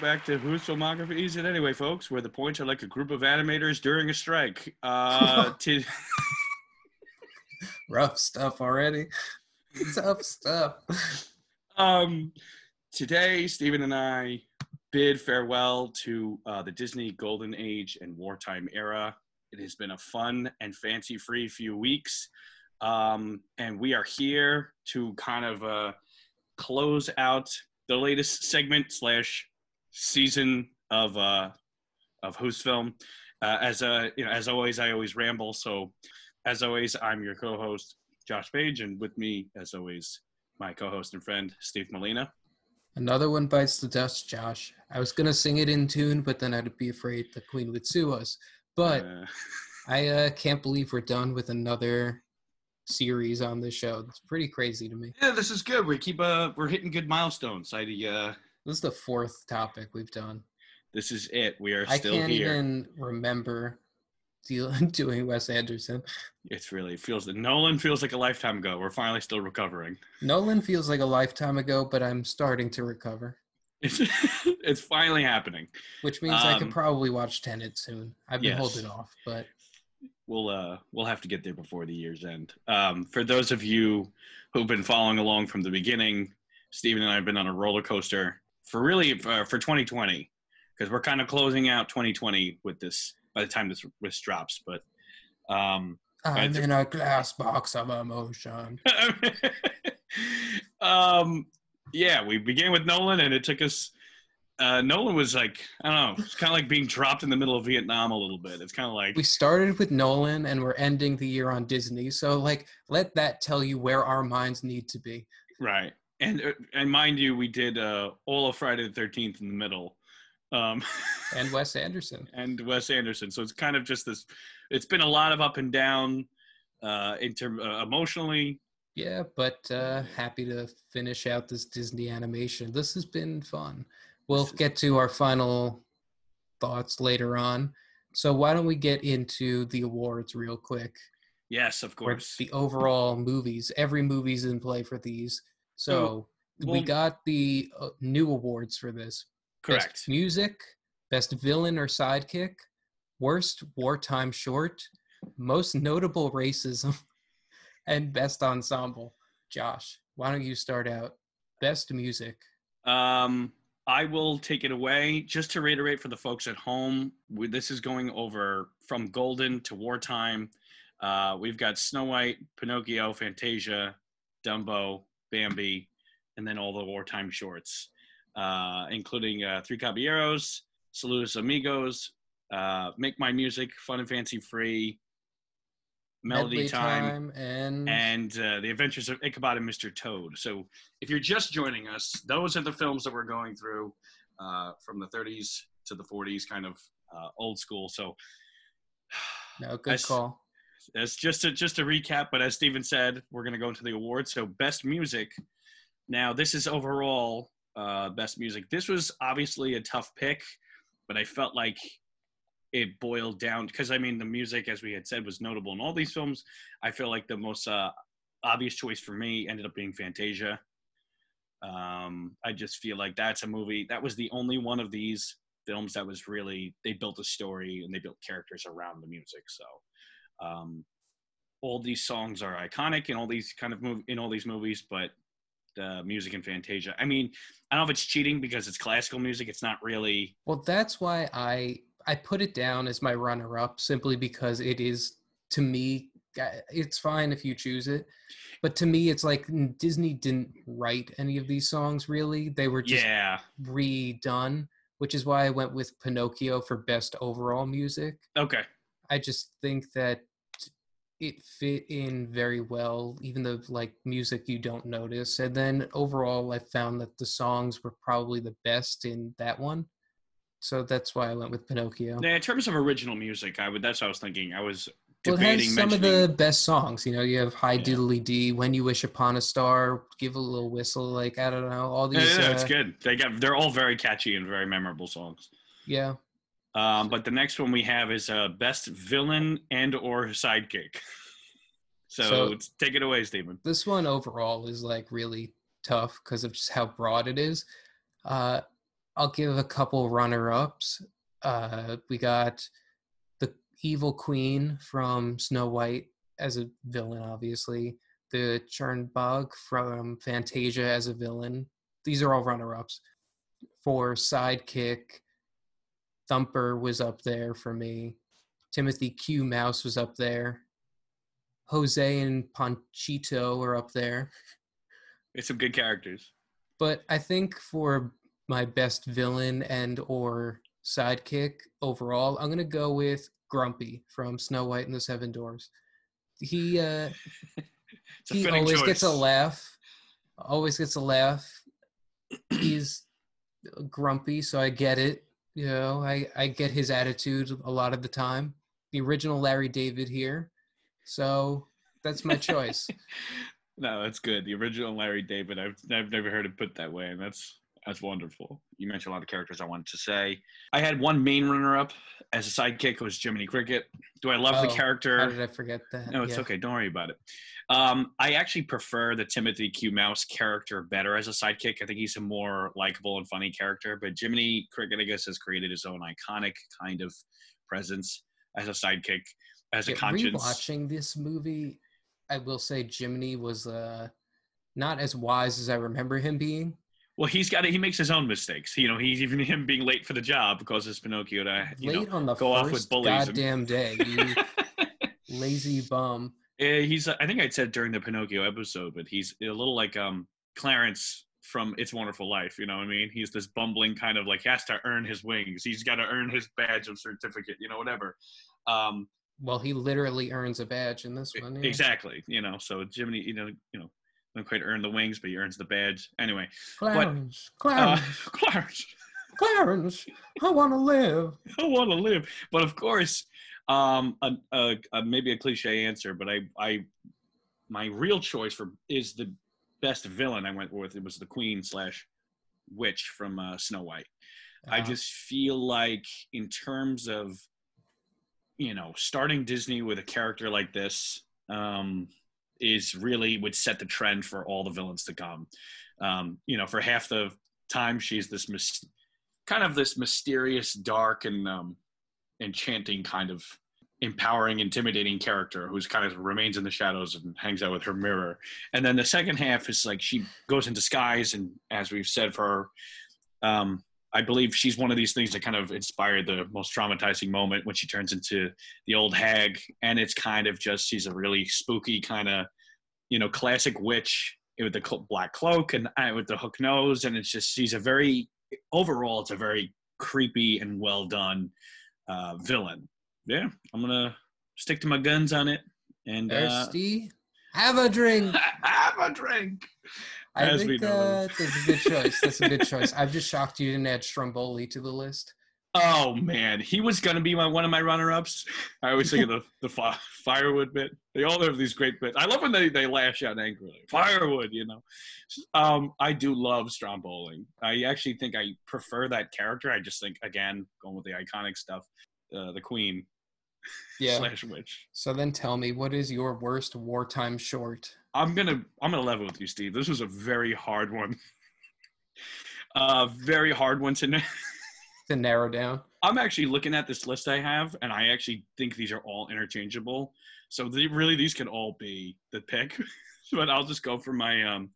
back to Who's Filmographies. And anyway, folks, where the points are like a group of animators during a strike. Uh, to Rough stuff already. Tough stuff. um, today, Stephen and I bid farewell to uh, the Disney Golden Age and wartime era. It has been a fun and fancy-free few weeks, um, and we are here to kind of uh, close out the latest segment slash season of uh, of Who's Film. Uh, as a you know, as always, I always ramble. So, as always, I'm your co-host Josh Page, and with me, as always, my co-host and friend Steve Molina. Another one bites the dust, Josh. I was gonna sing it in tune, but then I'd be afraid the Queen would sue us. But Uh, I uh, can't believe we're done with another series on this show. It's pretty crazy to me. yeah, this is good. We keep uh, we're hitting good milestones. I uh, This is the fourth topic we've done. this is it. We are I still can't here. even remember doing Wes Anderson. It's really it feels like Nolan feels like a lifetime ago. We're finally still recovering. Nolan feels like a lifetime ago, but I'm starting to recover, It's it's finally happening. which means I Um, could probably watch Tenet soon. I've been yes. holding off, but We'll uh we'll have to get there before the year's end. Um, for those of you who've been following along from the beginning, Stephen and I have been on a roller coaster for really for, for 2020 because we're kind of closing out 2020 with this by the time this this drops. But um, I'm in a glass box of emotion. um, yeah, we began with Nolan, and it took us. Uh, Nolan was like, I don't know, it's kind of like being dropped in the middle of Vietnam a little bit. It's kind of like, We started with Nolan and we're ending the year on Disney. So, like, let that tell you where our minds need to be. right, and uh, and mind you, we did uh, all of Friday the Thirteenth in the middle, um, And Wes Anderson. and Wes Anderson. So it's kind of just this. It's been a lot of up and down, uh, in term uh, emotionally. Yeah, but uh, happy to finish out this Disney animation. This has been fun. We'll get to our final thoughts later on. So, why don't we get into the awards real quick? Yes, of course. The overall movies. Every movie's in play for these. So, we got the uh, new awards for this Correct. Best music, best villain or sidekick, worst wartime short, most notable racism, and best ensemble. Josh, why don't you start out? Best music. Um, I will take it away. Just to reiterate for the folks at home, we, this is going over from Golden to Wartime. Uh, we've got Snow White, Pinocchio, Fantasia, Dumbo, Bambi, and then all the wartime shorts, uh, including uh, Three Caballeros, Saludos Amigos, uh, Make My Music, Fun and Fancy Free, Melody Medley Time and, and uh, the Adventures of Ichabod and Mr. Toad. So, if you're just joining us, those are the films that we're going through uh, from the 30s to the 40s, kind of uh, old school. So, no good as- call. As just to just to recap, but as Steven said, we're going to go into the awards. So, best music. Now, this is overall uh, best music. This was obviously a tough pick, but I felt like it boiled down because I mean the music, as we had said, was notable in all these films. I feel like the most uh, obvious choice for me ended up being Fantasia. Um, I just feel like that's a movie that was the only one of these films that was really they built a story and they built characters around the music. So um, all these songs are iconic in all these kind of mov- in all these movies, but the music in Fantasia. I mean, I don't know if it's cheating because it's classical music. It's not really. Well, that's why I I put it down as my runner up simply because it is to me uh, it's fine if you choose it. But to me it's like Disney didn't write any of these songs really. They were just yeah. redone, which is why I went with Pinocchio for best overall music. Okay. I just think that it fit in very well, even though like music you don't notice. And then overall, I found that the songs were probably the best in that one. So that's why I went with Pinocchio. Yeah, in terms of original music, I would. That's what I was thinking. I was Well, it debating has some of the best songs. You know, you have High Yeah. Diddly Dee, When You Wish Upon a Star, Give a Little Whistle. Like I don't know, all Yeah, these. yeah, it's uh, good. They got. They're all very catchy and very memorable songs. yeah, Um, but the next one we have is uh, best villain and or sidekick. So, So- take it away, Stephen. this one overall is like really tough because of just how broad it is. Uh, I'll give a couple runner-ups. Uh, we got the evil queen from Snow White as a villain, obviously. The Chernabog from Fantasia as a villain. These are all runner-ups. For sidekick, Thumper was up there for me. Timothy Q. Mouse was up there. Jose and Panchito are up there. It's some good characters. But I think for my best villain and or sidekick overall, I'm gonna go with Grumpy from Snow White and the Seven Dwarfs. He uh, he always choice. gets a laugh. Always gets a laugh. He's grumpy, so I get it. You know, I I get his attitude a lot of the time. The original Larry David here, so that's my choice. no, that's good. The original Larry David. I've I've never heard it put that way, and that's that's wonderful. You mentioned a lot of characters I wanted to say. I had one main runner-up as a sidekick was Jiminy Cricket. Do I love oh, the character? How did I forget that? No, it's yeah. okay. Don't worry about it. Um, I actually prefer the Timothy Q Mouse character better as a sidekick. I think he's a more likable and funny character. But Jiminy Cricket, I guess, has created his own iconic kind of presence as a sidekick, as a conscience. Rewatching this movie, I will say Jiminy was uh, not as wise as I remember him being. Well, he's got it. He makes his own mistakes. You know, he's even him being late for the job causes Pinocchio to you late know, on the go off with bullies. Goddamn and... day, you lazy bum. Yeah, he's. I think I said during the Pinocchio episode, but he's a little like um Clarence from It's Wonderful Life. You know what I mean? He's this bumbling kind of like has to earn his wings. He's got to earn his badge of certificate. You know, whatever. Um, well, he literally earns a badge in this one. Yeah. Exactly. You know, so Jiminy, you know, you know, don't quite earn the wings, but he earns the badge anyway. Clarence, but, Clarence, uh, Clarence, Clarence. I want to live. I want to live. But of course, um, a, a, a, maybe a cliche answer, but I, I, my real choice for is the best villain I went with. It was the Queen slash witch from uh, Snow White. Uh-huh. I just feel like in terms of you know starting Disney with a character like this um, is really would set the trend for all the villains to come. Um, you know, for half the time she's this mis- kind of this mysterious, dark, and um, enchanting kind of empowering, intimidating character who's kind of remains in the shadows and hangs out with her mirror. And then the second half is like she goes in disguise, and as we've said for um, I believe she's one of these things that kind of inspired the most traumatizing moment when she turns into the old hag. And it's kind of just, she's a really spooky kind of, you know, classic witch with the black cloak and uh, with the hook nose. And it's just, she's a very, overall, it's a very creepy and well done uh, villain. Yeah, I'm going to stick to my guns on it. And, Thirsty? Uh, have a drink. have a drink. I As think uh, that's a good choice. That's a good choice. I'm just shocked you didn't add Stromboli to the list. Oh man, he was gonna be my one of my runner-ups. I always think of the the fi- firewood bit. They all have these great bits. I love when they, they lash out angrily. Firewood, you know. Um, I do love Stromboli. I actually think I prefer that character. I just think again going with the iconic stuff, uh, the Queen. Yeah. slash witch. So then, tell me, what is your worst wartime short? I'm gonna I'm gonna level with you, Steve. This was a very hard one. uh very hard one to to narrow down. I'm actually looking at this list I have, and I actually think these are all interchangeable. So they, really, these could all be the pick. but I'll just go for my um.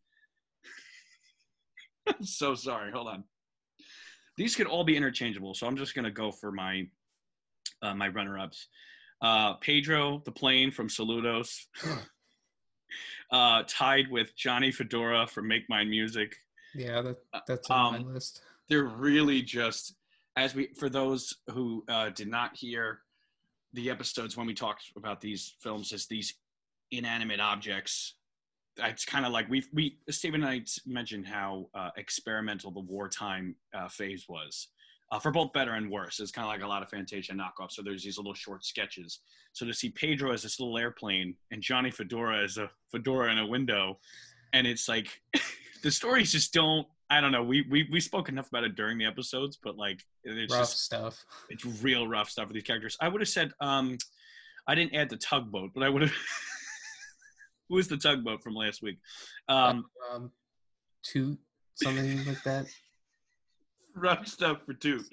so sorry. Hold on. These could all be interchangeable, so I'm just gonna go for my uh, my runner-ups. Uh, Pedro the plane from Saludos. Uh, tied with Johnny Fedora from Make Mine Music. Yeah, that, that's on um, my list. They're really just as we for those who uh, did not hear the episodes when we talked about these films as these inanimate objects. It's kind of like we we Stephen and I mentioned how uh, experimental the wartime uh, phase was uh, for both better and worse. It's kind of like a lot of Fantasia knockoffs. So there's these little short sketches. So to see Pedro as this little airplane and Johnny Fedora as a fedora in a window, and it's like the stories just don't. I don't know. We we we spoke enough about it during the episodes, but like it's rough just, stuff. It's real rough stuff for these characters. I would have said um, I didn't add the tugboat, but I would have. Who was the tugboat from last week? Um, um, two something like that. rough stuff for Toot,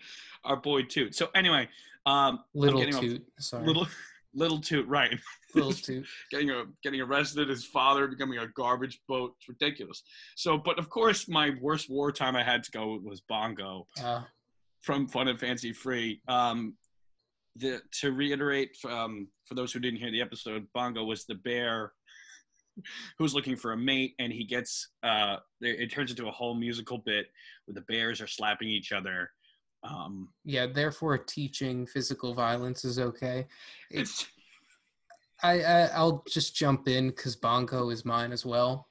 our boy Toot. So anyway, um, Little toot. Sorry. little little Toot, right? Little toot. getting a, getting arrested, his father becoming a garbage boat. It's ridiculous. So, but of course, my worst wartime I had to go was Bongo Uh, from Fun and Fancy Free. Um, the, to reiterate, um, for those who didn't hear the episode, Bongo was the bear who's looking for a mate, and he gets uh, it, turns into a whole musical bit where the bears are slapping each other. Um, yeah, therefore teaching physical violence is okay. it's I, I I'll just jump in because Bongo is mine as well.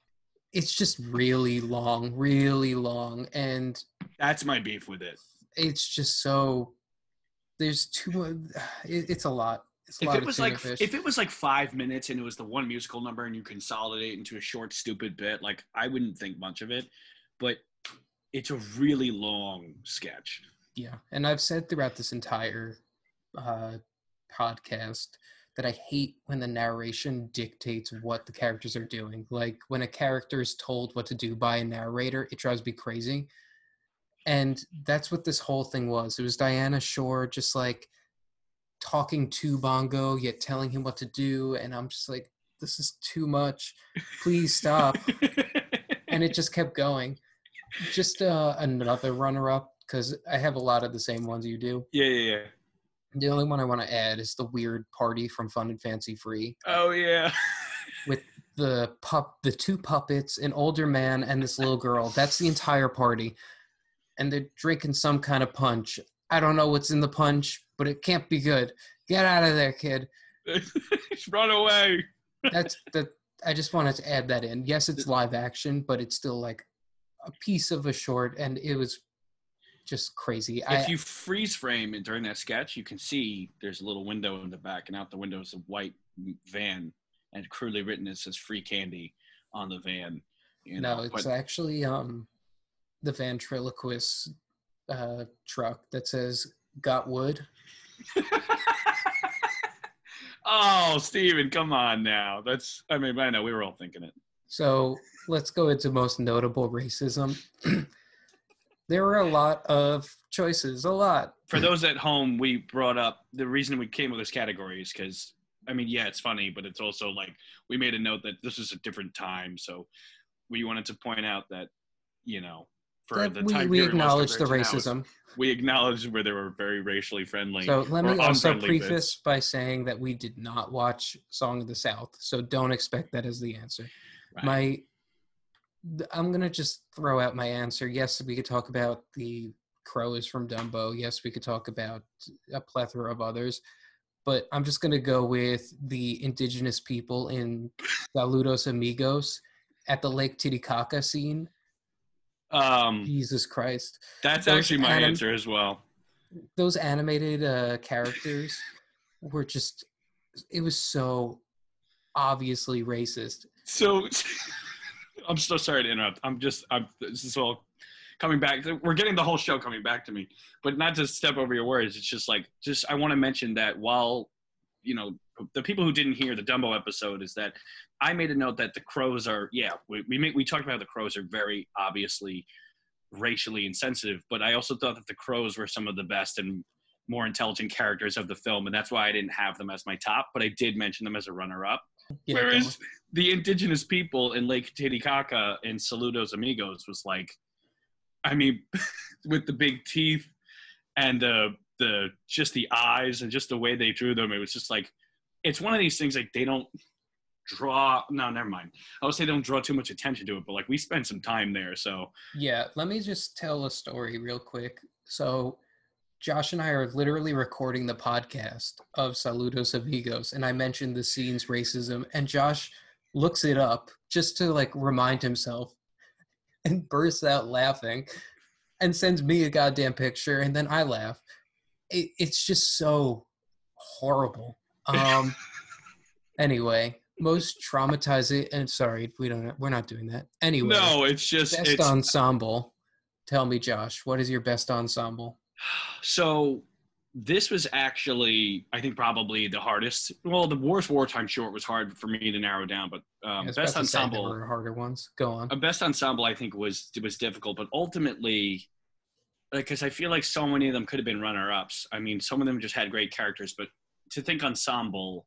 It's just really long, really long, and that's my beef with it. it's just so. There's too much. It, it's a lot. If it was like fish. if it was like five minutes and it was the one musical number and you consolidate into a short stupid bit, like I wouldn't think much of it. But it's a really long sketch. Yeah, and I've said throughout this entire uh, podcast that I hate when the narration dictates what the characters are doing. Like when a character is told what to do by a narrator, it drives me crazy. And that's what this whole thing was. It was Dinah Shore just like talking to Bongo, yet telling him what to do. And I'm just like, this is too much. Please stop and it just kept going. Just uh, another runner-up because I have a lot of the same ones you do. yeah, yeah, yeah. The only one I want to add is the weird party from Fun and Fancy Free. Oh yeah. With the pup, the two puppets, an older man, and this little girl. That's the entire party, and they're drinking some kind of punch. I don't know what's in the punch, but it can't be good. Get out of there, kid. Run away. That's that. I just wanted to add that in. Yes, it's live action, but it's still like a piece of a short, and it was just crazy. I, If you freeze frame it during that sketch, you can see there's a little window in the back, and out the window is a white van, and crudely written it says "free candy" on the van. You know, no, it's but- actually um the ventriloquist uh truck that says got wood. oh, Steven, come on now. That's I mean, I know we were all thinking it. So let's go into most notable racism. there were a lot of choices, a lot. For those at home, we brought up the reason we came with this category is because I mean, yeah, it's funny, but it's also like we made a note that this is a different time, so we wanted to point out that you know for That the we, time we period acknowledge the racism. we acknowledge where they were very racially friendly. So let me also preface bits. by saying that we did not watch Song of the South, so don't expect that as the answer. Right. My, I'm gonna just throw out my answer. Yes, we could talk about the crows from Dumbo. Yes, we could talk about a plethora of others, but I'm just gonna go with the indigenous people in Saludos Amigos at the Lake Titicaca scene. Um, Jesus Christ. that's those actually my anim- answer as well. those animated uh, characters were just it was so obviously racist So I'm so sorry to interrupt. I'm just I'm this is all coming back. We're getting the whole show coming back to me, but not to step over your words. It's just like just I want to mention that while you know the people who didn't hear the Dumbo episode is that I made a note that the crows are yeah we we make, we talked about the crows are very obviously racially insensitive, but I also thought that the crows were some of the best and more intelligent characters of the film, and that's why I didn't have them as my top, but I did mention them as a runner-up. Yeah, Whereas the indigenous people in Lake Titicaca and Saludos Amigos was like, I mean, with the big teeth and the the just the eyes and just the way they drew them, it was just like, it's one of these things like they don't draw. No, never mind. I would say they don't draw too much attention to it, but like we spent some time there, so yeah let me just tell a story real quick so josh and i are literally recording the podcast of saludos amigos and i mentioned the scene's racism and josh looks it up just to like remind himself and bursts out laughing and sends me a goddamn picture and then i laugh it, it's just so horrible um anyway most traumatizing and sorry we don't we're not doing that. Anyway no, it's just best it's ensemble. Tell me josh what is your best ensemble? So this was actually i think probably the hardest well the worst wartime short was hard for me to narrow down but um, was best about to say there ensemble were harder ones. Go on. A best ensemble i think was was difficult but ultimately because I feel like so many of them could have been runner ups. I mean, some of them just had great characters, but to think ensemble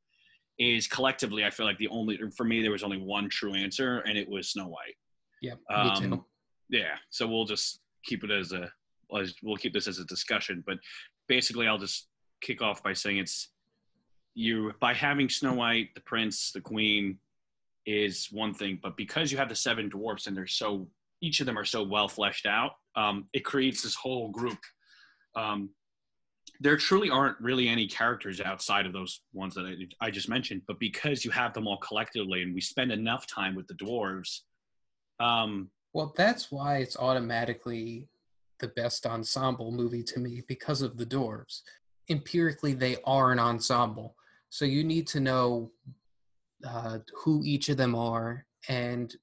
is collectively, I feel like the only for me there was only one true answer, and it was Snow White. Yeah, Um, me too. Yeah, so we'll just keep it as a as- we'll keep this as a discussion, but basically, I'll just kick off by saying it's you by having Snow White, the Prince, the Queen is one thing, but because you have the seven dwarfs and they're so each of them are so well fleshed out, um, it creates this whole group. Um, there truly aren't really any characters outside of those ones that I, I just mentioned, but because you have them all collectively and we spend enough time with the dwarves, um, Well, that's why it's automatically the best ensemble movie to me because of the dwarves. Empirically, they are an ensemble. So you need to know uh, who each of them are and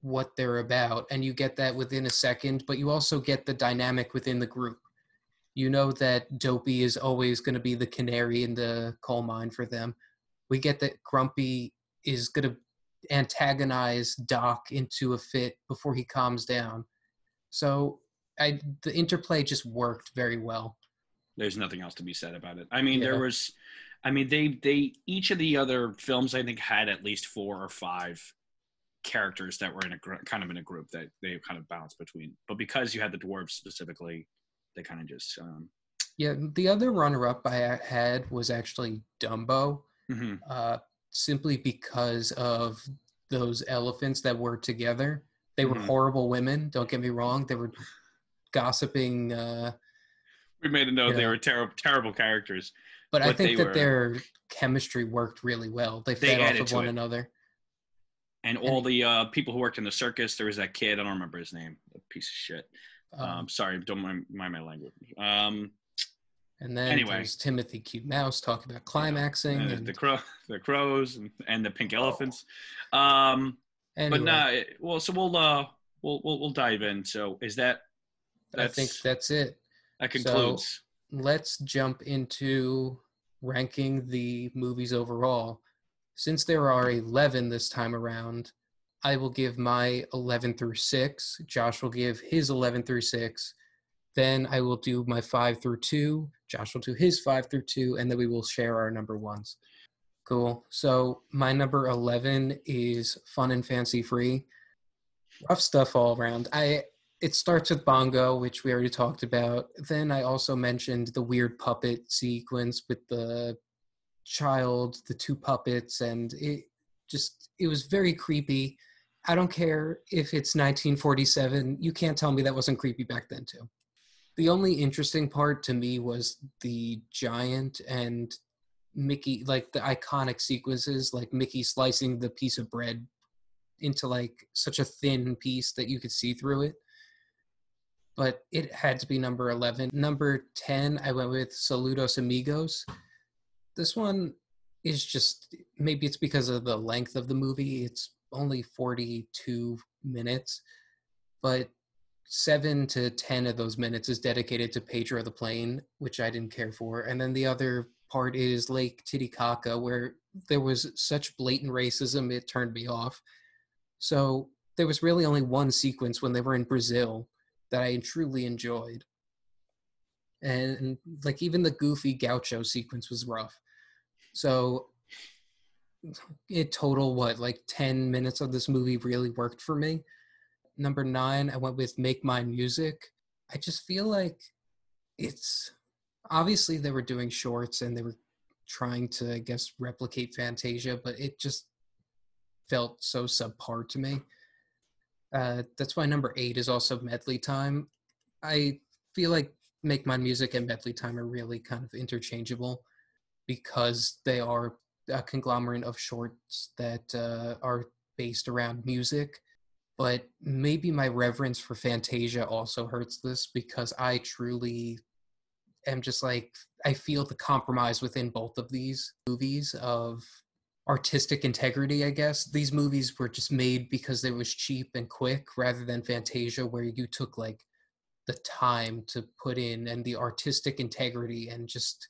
what they're about. And you get that within a second, but you also get the dynamic within the group. You know that Dopey is always going to be the canary in the coal mine for them. We get that Grumpy is going to antagonize Doc into a fit before he calms down. So I the interplay just worked very well. there's nothing else to be said about it. I mean, there was, I mean, they they each of the other films I think had at least four or five characters that were in a gr- kind of in a group that they kind of bounced between. But because you had the dwarves specifically, they kind of just. Um, Yeah, the other runner-up I had was actually Dumbo, mhm. uh, simply because of those elephants that were together. They were Mhm. horrible women. Don't get me wrong. They were gossiping, uh, We made a note they Yeah. were terrible, terrible characters. but I think that were- their chemistry worked really well. They They fed off of one it. another. And all the uh, people who worked in the circus, there was that kid. I don't remember his name. A piece of shit. Um, Um, sorry, don't mind, mind my language. Um, and then anyway. there's Timothy Q. Mouse talking about climaxing. uh, and, the crow, the crows, and, and the pink elephants. Um, anyway, But no, it- well, so we'll uh, we'll we'll, we'll dive in. So is that I think that's- it. that concludes? So let's jump into ranking the movies overall. Since there are 11 this time around, I will give my 11 through 6. Josh will give his 11 through 6. Then I will do my 5 through 2. Josh will do his 5 through 2. And then we will share our number ones. Cool. So my number 11 is Fun and Fancy Free. Rough stuff all around. I it starts with bongo which we already talked about then i also mentioned the weird puppet sequence with the child the two puppets and it just it was very creepy i don't care if it's 1947 you can't tell me that wasn't creepy back then too the only interesting part to me was the giant and mickey like the iconic sequences like mickey slicing the piece of bread into like such a thin piece that you could see through it but it had to be number 11. Number 10, I went with Saludos Amigos. This one is just maybe it's because of the length of the movie. It's only 42 minutes, but seven to 10 of those minutes is dedicated to Pedro the Plane, which I didn't care for. And then the other part is Lake Titicaca, where there was such blatant racism, it turned me off. So there was really only one sequence when they were in Brazil that I truly enjoyed. And like even the goofy gaucho sequence was rough. So it total what like 10 minutes of this movie really worked for me. Number 9 I went with Make My Music. I just feel like it's obviously they were doing shorts and they were trying to I guess replicate Fantasia, but it just felt so subpar to me. Uh, that's why number eight is also medley time. I feel like Make My Music and medley time are really kind of interchangeable because they are a conglomerate of shorts that uh, are based around music. But maybe my reverence for Fantasia also hurts this because I truly am just like, I feel the compromise within both of these movies of artistic integrity, I guess. These movies were just made because it was cheap and quick rather than Fantasia, where you took like the time to put in and the artistic integrity and just,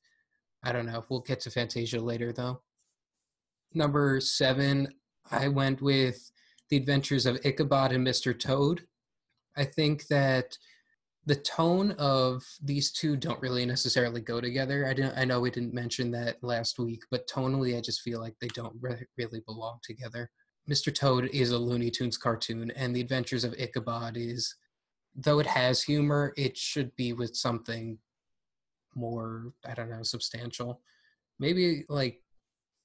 I don't know. We'll get to Fantasia later though. Number seven, I went with The Adventures of Ichabod and Mr. Toad. I think that the tone of these two don't really necessarily go together. I didn't. I know we didn't mention that last week, but tonally, I just feel like they don't re- really belong together. Mr. Toad is a Looney Tunes cartoon, and The Adventures of Ichabod is, though it has humor, it should be with something more. I don't know, substantial. Maybe like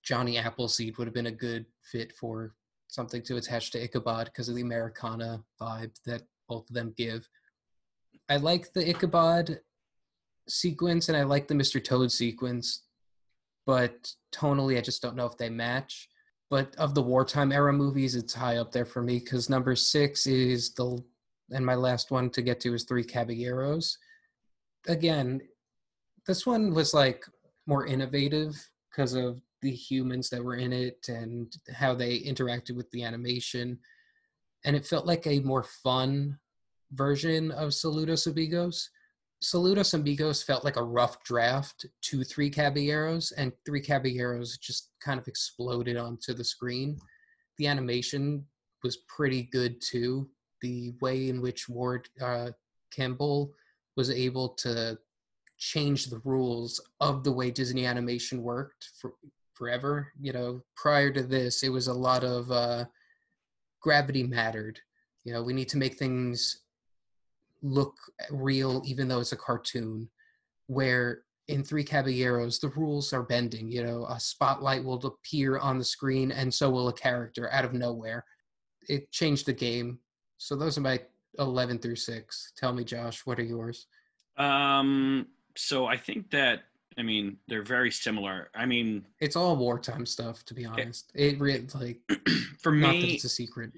Johnny Appleseed would have been a good fit for something to attach to Ichabod because of the Americana vibe that both of them give. I like the Ichabod sequence and I like the Mr. Toad sequence, but tonally, I just don't know if they match. But of the wartime era movies, it's high up there for me because number six is the, and my last one to get to is Three Caballeros. Again, this one was like more innovative because of the humans that were in it and how they interacted with the animation. And it felt like a more fun version of Saludos Amigos. Saludos Amigos felt like a rough draft to Three Caballeros, and Three Caballeros just kind of exploded onto the screen. The animation was pretty good too. The way in which Ward uh, Kimball was able to change the rules of the way Disney animation worked for, forever. You know, prior to this, it was a lot of uh, gravity mattered. You know, we need to make things look real, even though it's a cartoon. Where in Three Caballeros, the rules are bending. You know, a spotlight will appear on the screen, and so will a character out of nowhere. It changed the game. So those are my 11 through 6. Tell me, Josh, what are yours? Um, so I think that I mean they're very similar. I mean, it's all wartime stuff, to be honest. It, it really like for me, it's a secret.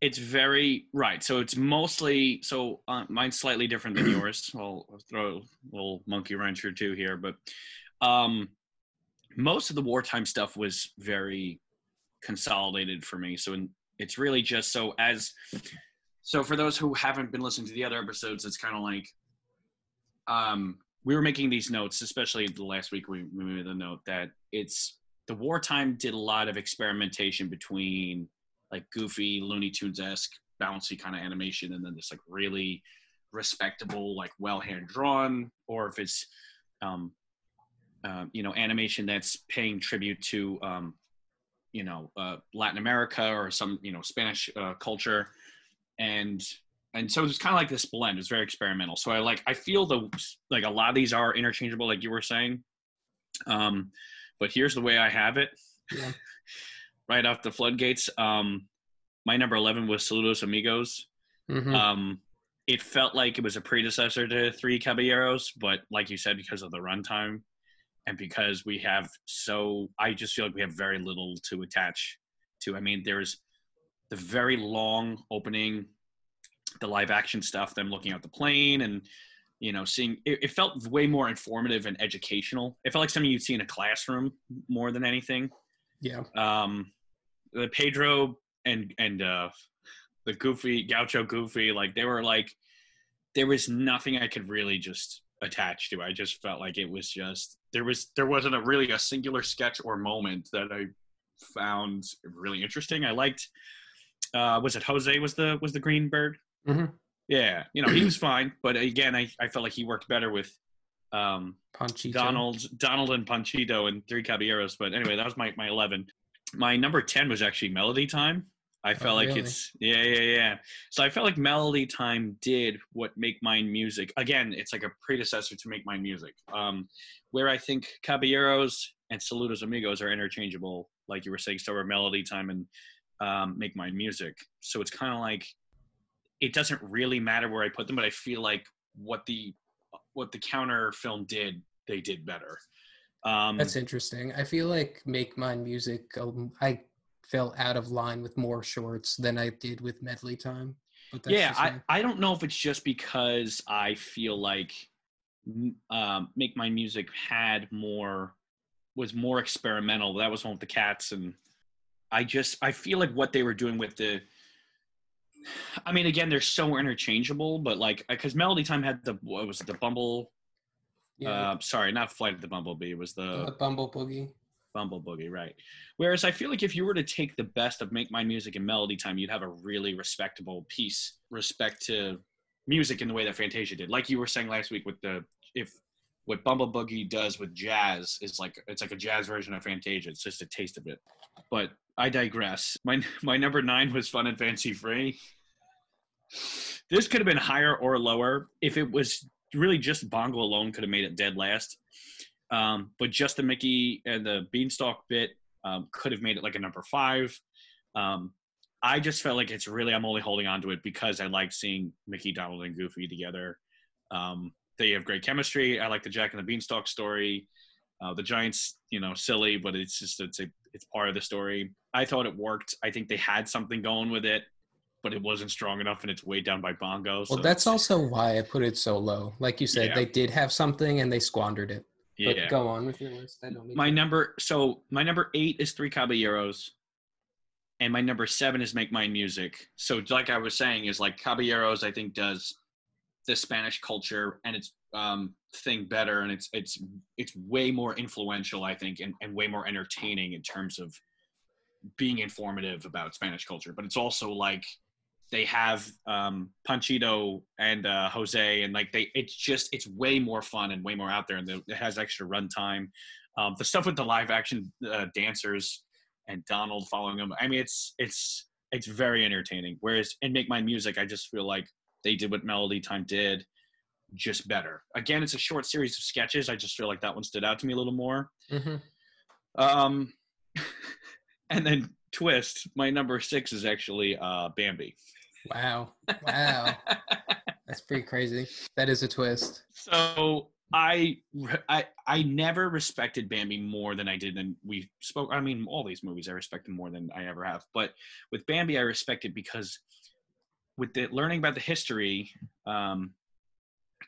It's very right. So it's mostly so uh, mine's slightly different than yours. I'll, I'll throw a little monkey wrench or two here, but um, most of the wartime stuff was very consolidated for me. So in, it's really just so as so for those who haven't been listening to the other episodes, it's kind of like um we were making these notes, especially the last week we, we made the note that it's the wartime did a lot of experimentation between like goofy Looney Tunes esque bouncy kind of animation and then this like really respectable like well hand drawn or if it's um uh, you know animation that's paying tribute to um you know uh, Latin America or some you know Spanish uh, culture. And and so it's kind of like this blend. It's very experimental. So I like I feel the like a lot of these are interchangeable, like you were saying. Um, but here's the way I have it. Yeah. right off the floodgates. Um, my number eleven was Saludos Amigos. Mm-hmm. Um, it felt like it was a predecessor to Three Caballeros, but like you said, because of the runtime and because we have so, I just feel like we have very little to attach to. I mean, there's the very long opening the live action stuff, them looking out the plane and you know seeing it, it, felt way more informative and educational. It felt like something you'd see in a classroom more than anything. Yeah. Um, the Pedro and and uh, the Goofy Gaucho Goofy, like they were like there was nothing I could really just attach to. I just felt like it was just there was there wasn't a really a singular sketch or moment that I found really interesting. I liked uh was it Jose was the was the green bird? Mm-hmm. Yeah, you know he was fine, but again, I, I felt like he worked better with um, Panchito. Donald, Donald and Panchito and Three Caballeros. But anyway, that was my my eleven. My number ten was actually Melody Time. I felt oh, like really? it's yeah yeah yeah. So I felt like Melody Time did what Make Mine Music again. It's like a predecessor to Make Mine Music, um, where I think Caballeros and Saludos Amigos are interchangeable, like you were saying. So are Melody Time and um, Make Mine Music. So it's kind of like it doesn't really matter where I put them, but I feel like what the what the counter film did, they did better. Um, That's interesting. I feel like Make Mine Music, um, I fell out of line with more shorts than I did with Medley Time. yeah, I, I don't know if it's just because I feel like um, Make Mine Music had more, was more experimental. That was one with the cats. And I just, I feel like what they were doing with the, I mean, again, they're so interchangeable, but like, because Melody Time had the what was it, the Bumble? Yeah. Uh, sorry, not Flight of the Bumblebee. It was the, the Bumble Boogie. Bumble Boogie, right? Whereas I feel like if you were to take the best of Make My Music and Melody Time, you'd have a really respectable piece. Respect to music in the way that Fantasia did. Like you were saying last week with the if what Bumble Boogie does with jazz is like it's like a jazz version of Fantasia. It's just a taste of it. But I digress. My my number nine was Fun and Fancy Free. This could have been higher or lower if it was really just Bongo alone could have made it dead last. Um, but just the Mickey and the Beanstalk bit um, could have made it like a number five. Um, I just felt like it's really I'm only holding on to it because I like seeing Mickey, Donald, and Goofy together. Um, they have great chemistry. I like the Jack and the Beanstalk story. Uh, the Giants, you know, silly, but it's just it's a it's part of the story. I thought it worked. I think they had something going with it, but it wasn't strong enough, and it's weighed down by Bongo. So Well, that's also why I put it so low. Like you said, Yeah. they did have something and they squandered it. But yeah. go on with your list. I don't need My number so my number eight is Three Caballeros, and my number seven is Make Mine Music. So like I was saying, is like Caballeros I think does the Spanish culture and its um, thing better, and it's it's it's way more influential I think, and, and way more entertaining in terms of being informative about Spanish culture. But it's also like they have um, Panchito and uh, Jose, and like they, it's just it's way more fun and way more out there, and it has extra runtime. Um, the stuff with the live action uh, dancers and Donald following them, I mean, it's it's it's very entertaining. Whereas in Make My Music, I just feel like they did what Melody Time did, just better. Again, it's a short series of sketches. I just feel like that one stood out to me a little more. Mhm. Um, and then Twist, my number six is actually uh, Bambi. Wow. Wow. That's pretty crazy. That is a twist. So I, I I never respected Bambi more than I did than we spoke. I mean, all these movies I respect them more than I ever have. But with Bambi, I respect it because with the learning about the history. Um,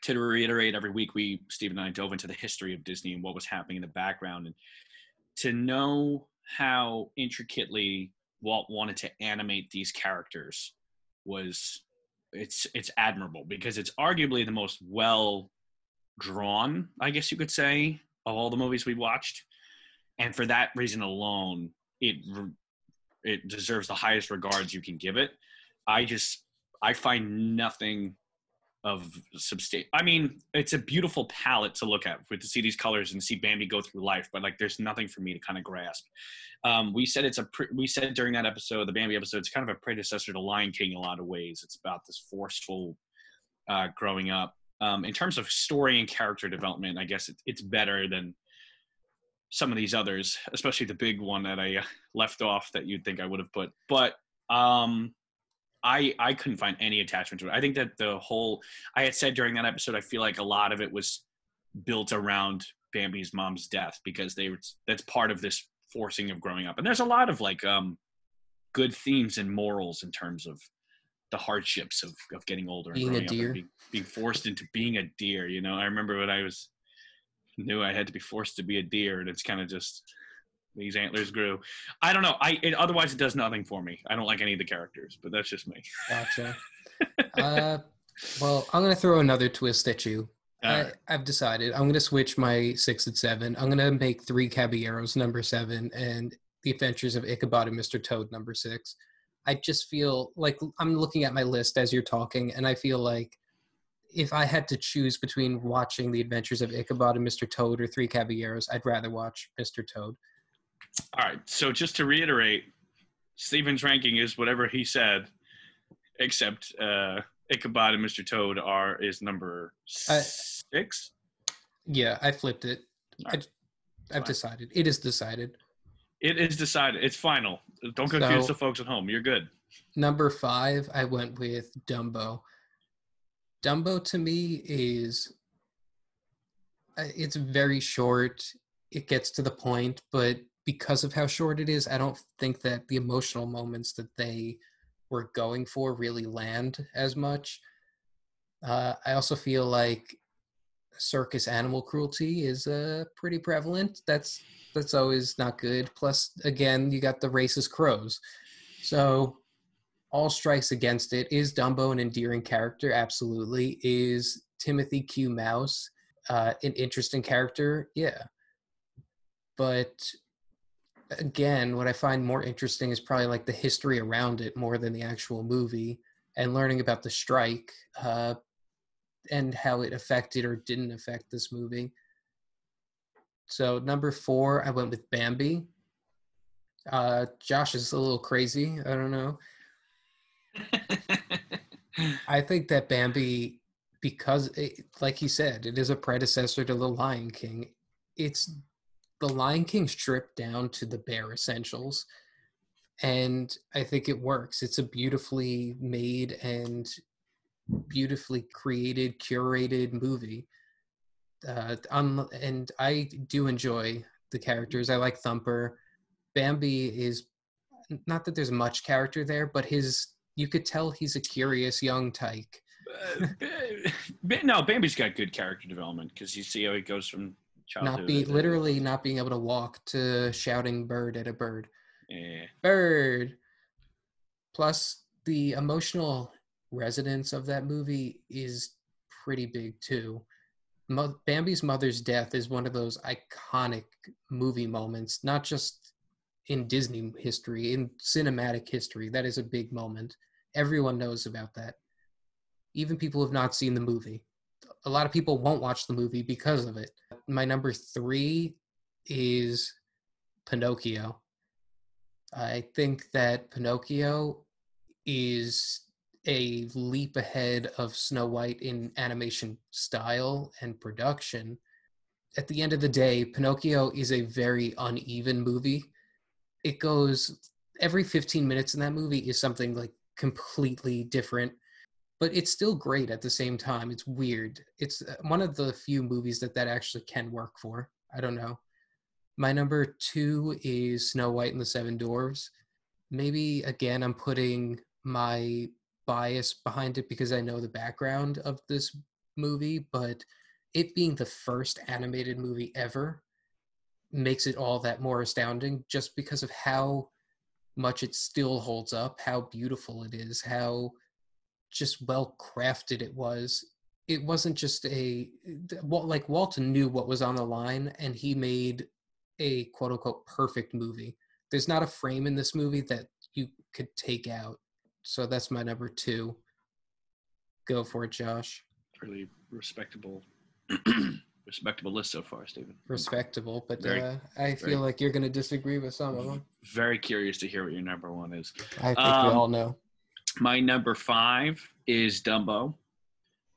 to reiterate, every week we Steve and I dove into the history of Disney and what was happening in the background, and to know how intricately Walt wanted to animate these characters was it's it's admirable because it's arguably the most well drawn, I guess you could say, of all the movies we watched. And for that reason alone, it it deserves the highest regards you can give it. I just I find nothing of substan I mean, it's a beautiful palette to look at with to see these colors and see Bambi go through life, but like there's nothing for me to kind of grasp. Um, we said it's a pre- we said during that episode, the Bambi episode, it's kind of a predecessor to Lion King in a lot of ways. It's about this forceful uh, growing up. Um, in terms of story and character development, I guess it, it's better than some of these others, especially the big one that I uh, left off that you'd think I would have put. But um, I I couldn't find any attachment to it. I think that the whole I had said during that episode, I feel like a lot of it was built around Bambi's mom's death because they were that's part of this forcing of growing up. And there's a lot of like um good themes and morals in terms of the hardships of, of getting older and Being a growing up and being, being forced into being a deer. You know, I remember when I was knew I had to be forced to be a deer, and it's kind of just these antlers grew. I don't know. I it, otherwise it does nothing for me. I don't like any of the characters, but that's just me. Gotcha. uh, well, I'm gonna throw another twist at you. All I, right. I've decided I'm gonna switch my six and seven. I'm gonna make three Caballeros number seven and the Adventures of Ichabod and Mr. Toad number six. I just feel like I'm looking at my list as you're talking, and I feel like if I had to choose between watching the Adventures of Ichabod and Mr. Toad or Three Caballeros, I'd rather watch Mr. Toad. All right. So just to reiterate, Stephen's ranking is whatever he said, except uh, Ichabod and Mr. Toad are is number I- six. Yeah, I flipped it. I, I've fine. decided. It is decided. It is decided. It's final. Don't confuse So- the folks at home. You're good. Number five, I went with Dumbo. Dumbo to me is uh, it's very short. It gets to the point, but because of how short it is, I don't think that the emotional moments that they were going for really land as much. Uh, I also feel like circus animal cruelty is uh, pretty prevalent. That's that's always not good. Plus, again, you got the racist crows. So all strikes against it. Is Dumbo an endearing character? Absolutely. Is Timothy Q. Mouse uh, an interesting character? Yeah. But again, what I find more interesting is probably like the history around it more than the actual movie and learning about the strike. Uh, and how it affected or didn't affect this movie. So number four, I went with Bambi. Uh, Josh is a little crazy. I don't know. I think that Bambi, because it, like he said, it is a predecessor to The Lion King. It's The Lion King stripped down to the bare essentials, and I think it works. It's a beautifully made and beautifully created, curated movie. Uh, and I do enjoy the characters. I like Thumper. Bambi is not that there's much character there, but his you could tell he's a curious young tyke. Uh, no, Bambi's got good character development because you see how he goes from childhood. Not being literally not being able to walk to shouting bird at a bird. Yeah. Bird. Plus the emotional resonance of that movie is pretty big too. Mo- Bambi's mother's death is one of those iconic movie moments, not just in Disney history, in cinematic history. That is a big moment. Everyone knows about that. Even people who have not seen the movie. A lot of people won't watch the movie because of it. My number three is Pinocchio. I think that Pinocchio is a leap ahead of Snow White in animation style and production. At the end of the day, Pinocchio is a very uneven movie. It goes every 15 minutes in that movie is something like completely different, but it's still great at the same time. It's weird. It's uh, one of the few movies that that actually can work for. I don't know. My number two is Snow White and the Seven Dwarfs. Maybe again, I'm putting my bias behind it because I know the background of this movie, but it being the first animated movie ever makes it all that more astounding just because of how much it still holds up, how beautiful it is, how just well crafted it was. It wasn't just a like Walton knew what was on the line and he made a quote unquote perfect movie. There's not a frame in this movie that you could take out so that's my number two. Go for it, Josh. Really respectable, respectable list so far, Stephen. Respectable, but very, uh, I feel very, like you're going to disagree with some of them. Very curious to hear what your number one is. I think um, we all know. My number five is Dumbo.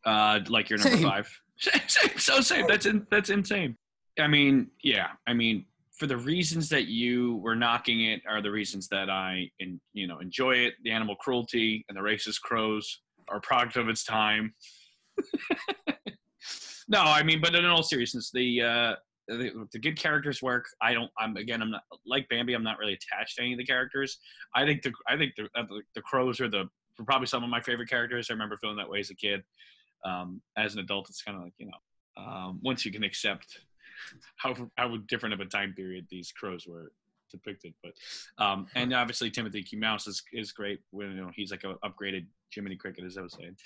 Uh, like your number same. five. Same, same, so same. That's in, that's insane. I mean, yeah. I mean, for the reasons that you were knocking it are the reasons that I, in, you know, enjoy it. The animal cruelty and the racist crows are a product of its time. no, I mean, but in all seriousness, the, uh, the, the good characters work. I don't. I'm again. I'm not like Bambi. I'm not really attached to any of the characters. I think the I think the uh, the, the crows are the probably some of my favorite characters. I remember feeling that way as a kid. Um, as an adult, it's kind of like you know, um, once you can accept how how different of a time period these crows were depicted. But um, and obviously Timothy Q. Mouse is is great when you know he's like an upgraded Jiminy Cricket, as I was saying.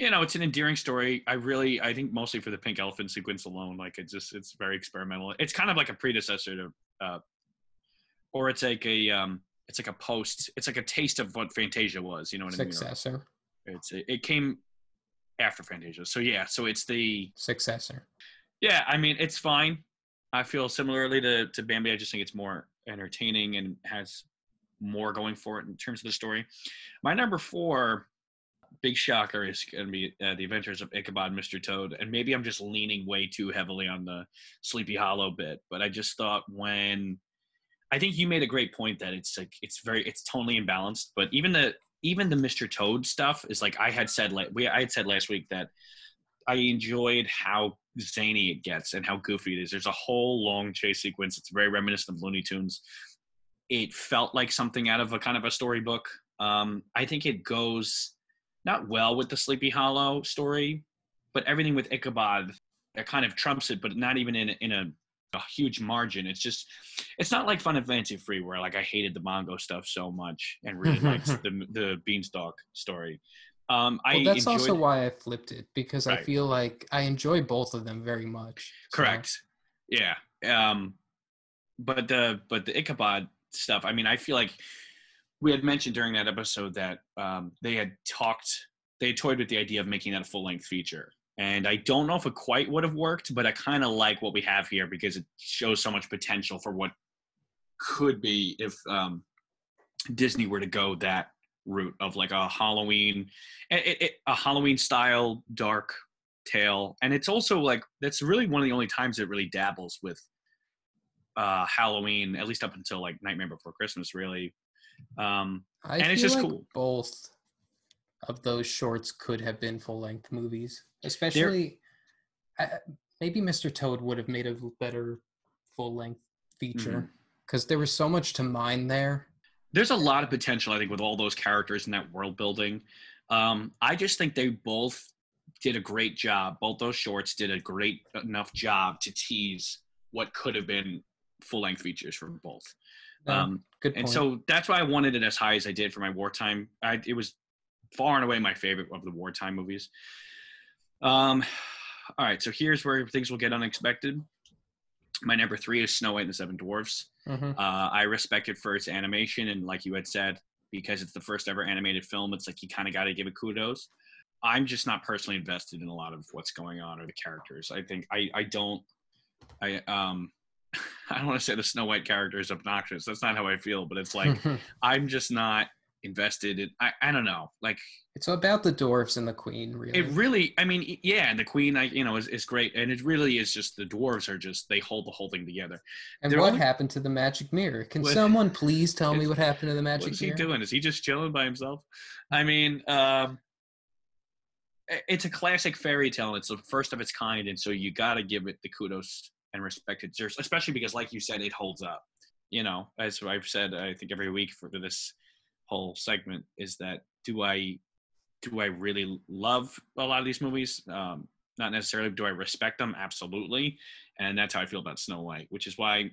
You know, it's an endearing story. I really, I think mostly for the pink elephant sequence alone, like it just, it's very experimental. It's kind of like a predecessor to, uh, or it's like a, um, it's like a post. It's like a taste of what Fantasia was. You know what Successor. I mean? It's it came after Fantasia. So yeah, so it's the successor. Yeah, I mean it's fine. I feel similarly to to Bambi. I just think it's more entertaining and has more going for it in terms of the story. My number four, big shocker, is going to be uh, the Adventures of Ichabod, Mr. Toad, and maybe I'm just leaning way too heavily on the Sleepy Hollow bit, but I just thought when I think you made a great point that it's like it's very it's totally imbalanced, but even the even the Mr. Toad stuff is like I had said like we I had said last week that I enjoyed how zany it gets and how goofy it is. There's a whole long chase sequence. It's very reminiscent of Looney Tunes. It felt like something out of a kind of a storybook. Um, I think it goes not well with the Sleepy Hollow story, but everything with Ichabod it kind of trumps it, but not even in a, in a, a huge margin. It's just it's not like Fun and Fancy Free where like I hated the Bongo stuff so much and really liked the the Beanstalk story. Um, well, I that's enjoyed... also why I flipped it because right. I feel like I enjoy both of them very much. So. Correct. Yeah. Um, but the but the Ichabod stuff. I mean, I feel like we had mentioned during that episode that um, they had talked they toyed with the idea of making that a full length feature. And I don't know if it quite would have worked, but I kind of like what we have here because it shows so much potential for what could be if um, Disney were to go that route of like a Halloween, it, it, a Halloween style dark tale. And it's also like that's really one of the only times it really dabbles with uh, Halloween, at least up until like Nightmare Before Christmas, really. Um, I and it's just like cool. both of those shorts could have been full length movies, especially uh, maybe Mr. Toad would have made a better full length feature Mm-hmm. because there was so much to mine there. there's a lot of potential, I think, with all those characters and that world building. Um, I just think they both did a great job. Both those shorts did a great enough job to tease what could have been full length features for both. Yeah, Um, Good point. and so that's why I wanted it as high as I did for my wartime. I, it was far and away my favorite of the wartime movies. Um, all right, so here's where things will get unexpected. My number three is Snow White and the Seven Dwarfs. Mhm. Uh, I respect it for its animation, and like you had said, because it's the first ever animated film, it's like you kind of got to give it kudos. I'm just not personally invested in a lot of what's going on or the characters. I think I I don't I um I don't want to say the Snow White character is obnoxious. That's not how I feel, but it's like I'm just not invested in. I I don't know. Like it's about the dwarfs and the queen, really. it really. I mean, yeah, and the Queen, I you know, is, is great, and it really is just the dwarves are just they hold the whole thing together. and they're what only- happened to the magic mirror? Can What- someone please tell me what happened to the magic What's he mirror? doing? Is he just chilling by himself? I mean, um, it's a classic fairy tale. It's the first of its kind, and so you got to give it the kudos and respected it deserves, especially because, like you said, it holds up. You know, as I've said, I think every week for this whole segment is that do I do I really love a lot of these movies? Um, not necessarily. Do I respect them? Absolutely, and that's how I feel about Snow White, which is why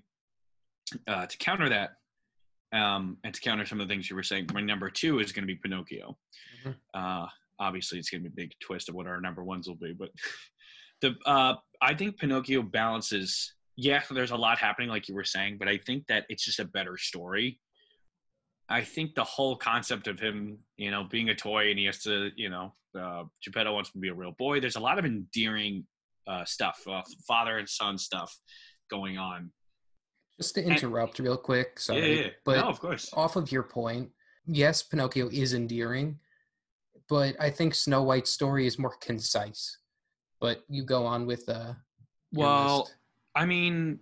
uh, to counter that um, and to counter some of the things you were saying, my number two is going to be Pinocchio. Mhm. Uh, obviously, it's going to be a big twist of what our number ones will be, but the uh, I think Pinocchio balances. Yeah, there's a lot happening, like you were saying, but I think that it's just a better story. I think the whole concept of him, you know, being a toy and he has to, you know, uh, Geppetto wants to be a real boy. There's a lot of endearing uh, stuff, uh, father and son stuff going on. Just to interrupt real quick, sorry, yeah, yeah, yeah. but no, of course. off of your point, yes, Pinocchio is endearing, but I think Snow White's story is more concise. But you go on with uh, Well, list. I mean,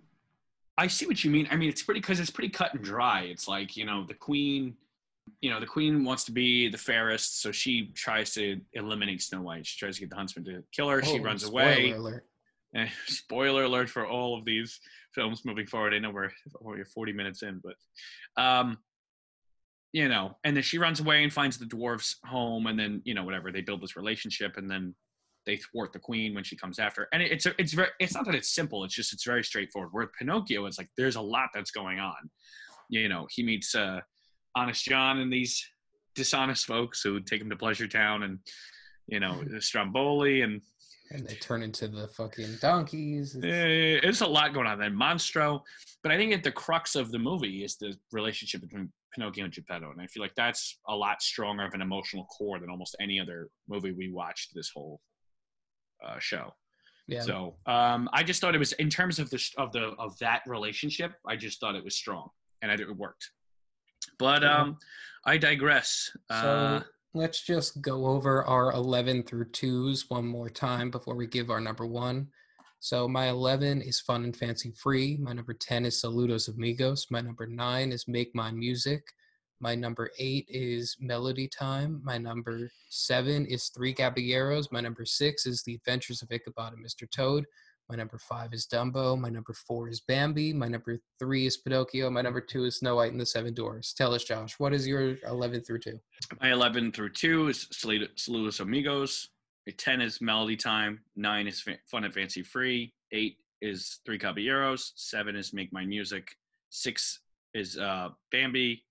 I see what you mean. I mean, it's pretty because it's pretty cut and dry. It's like you know, the queen, you know, the queen wants to be the fairest, so she tries to eliminate Snow White. She tries to get the huntsman to kill her. she Oh, runs spoiler away. alert. Eh, spoiler alert for all of these films moving forward. I know we're we're 40 minutes in, but um, you know, and then she runs away and finds the dwarf's home, and then you know whatever they build this relationship, and then they thwart the queen when she comes after. And it- it's it's very it's not that it's simple. It's just it's very straightforward. Where Pinocchio, it's like there's a lot that's going on. You know, he meets uh, Honest John and these dishonest folks who take him to Pleasure Town, and you know Stromboli and And they turn into the fucking donkeys. It's- There's a lot going on then. Monstro, but I think at the crux of the movie is the relationship between Pinocchio and Geppetto, and I feel like that's a lot stronger of an emotional core than almost any other movie we watched this whole uh, show. yeah. So um, I just thought it was in terms of the of the of that relationship. I just thought it was strong, and it worked. But um, I digress. So Uh, let's just go over our 11 through 2s one more time before we give our number one. So my 11 is Fun and Fancy Free. My number 10 is Saludos Amigos. My number 9 is Make Mine Music. My number 8 is Melody Time. My number 7 is Three Caballeros. My number 6 is The Adventures of Ichabod and Mr. Toad. My number 5 is Dumbo. My number 4 is Bambi. My number 3 is Pinocchio. My number 2 is Snow White and the Seven Dwarfs. Tell us, Josh, what is your 11 through 2? My 11 through 2 is Salud- Saludos Amigos. My 10 is Melody Time. 9 is Fun and Fancy Free. 8 is Three Caballeros. 7 is Make My Music. 6 is uh, Bambi.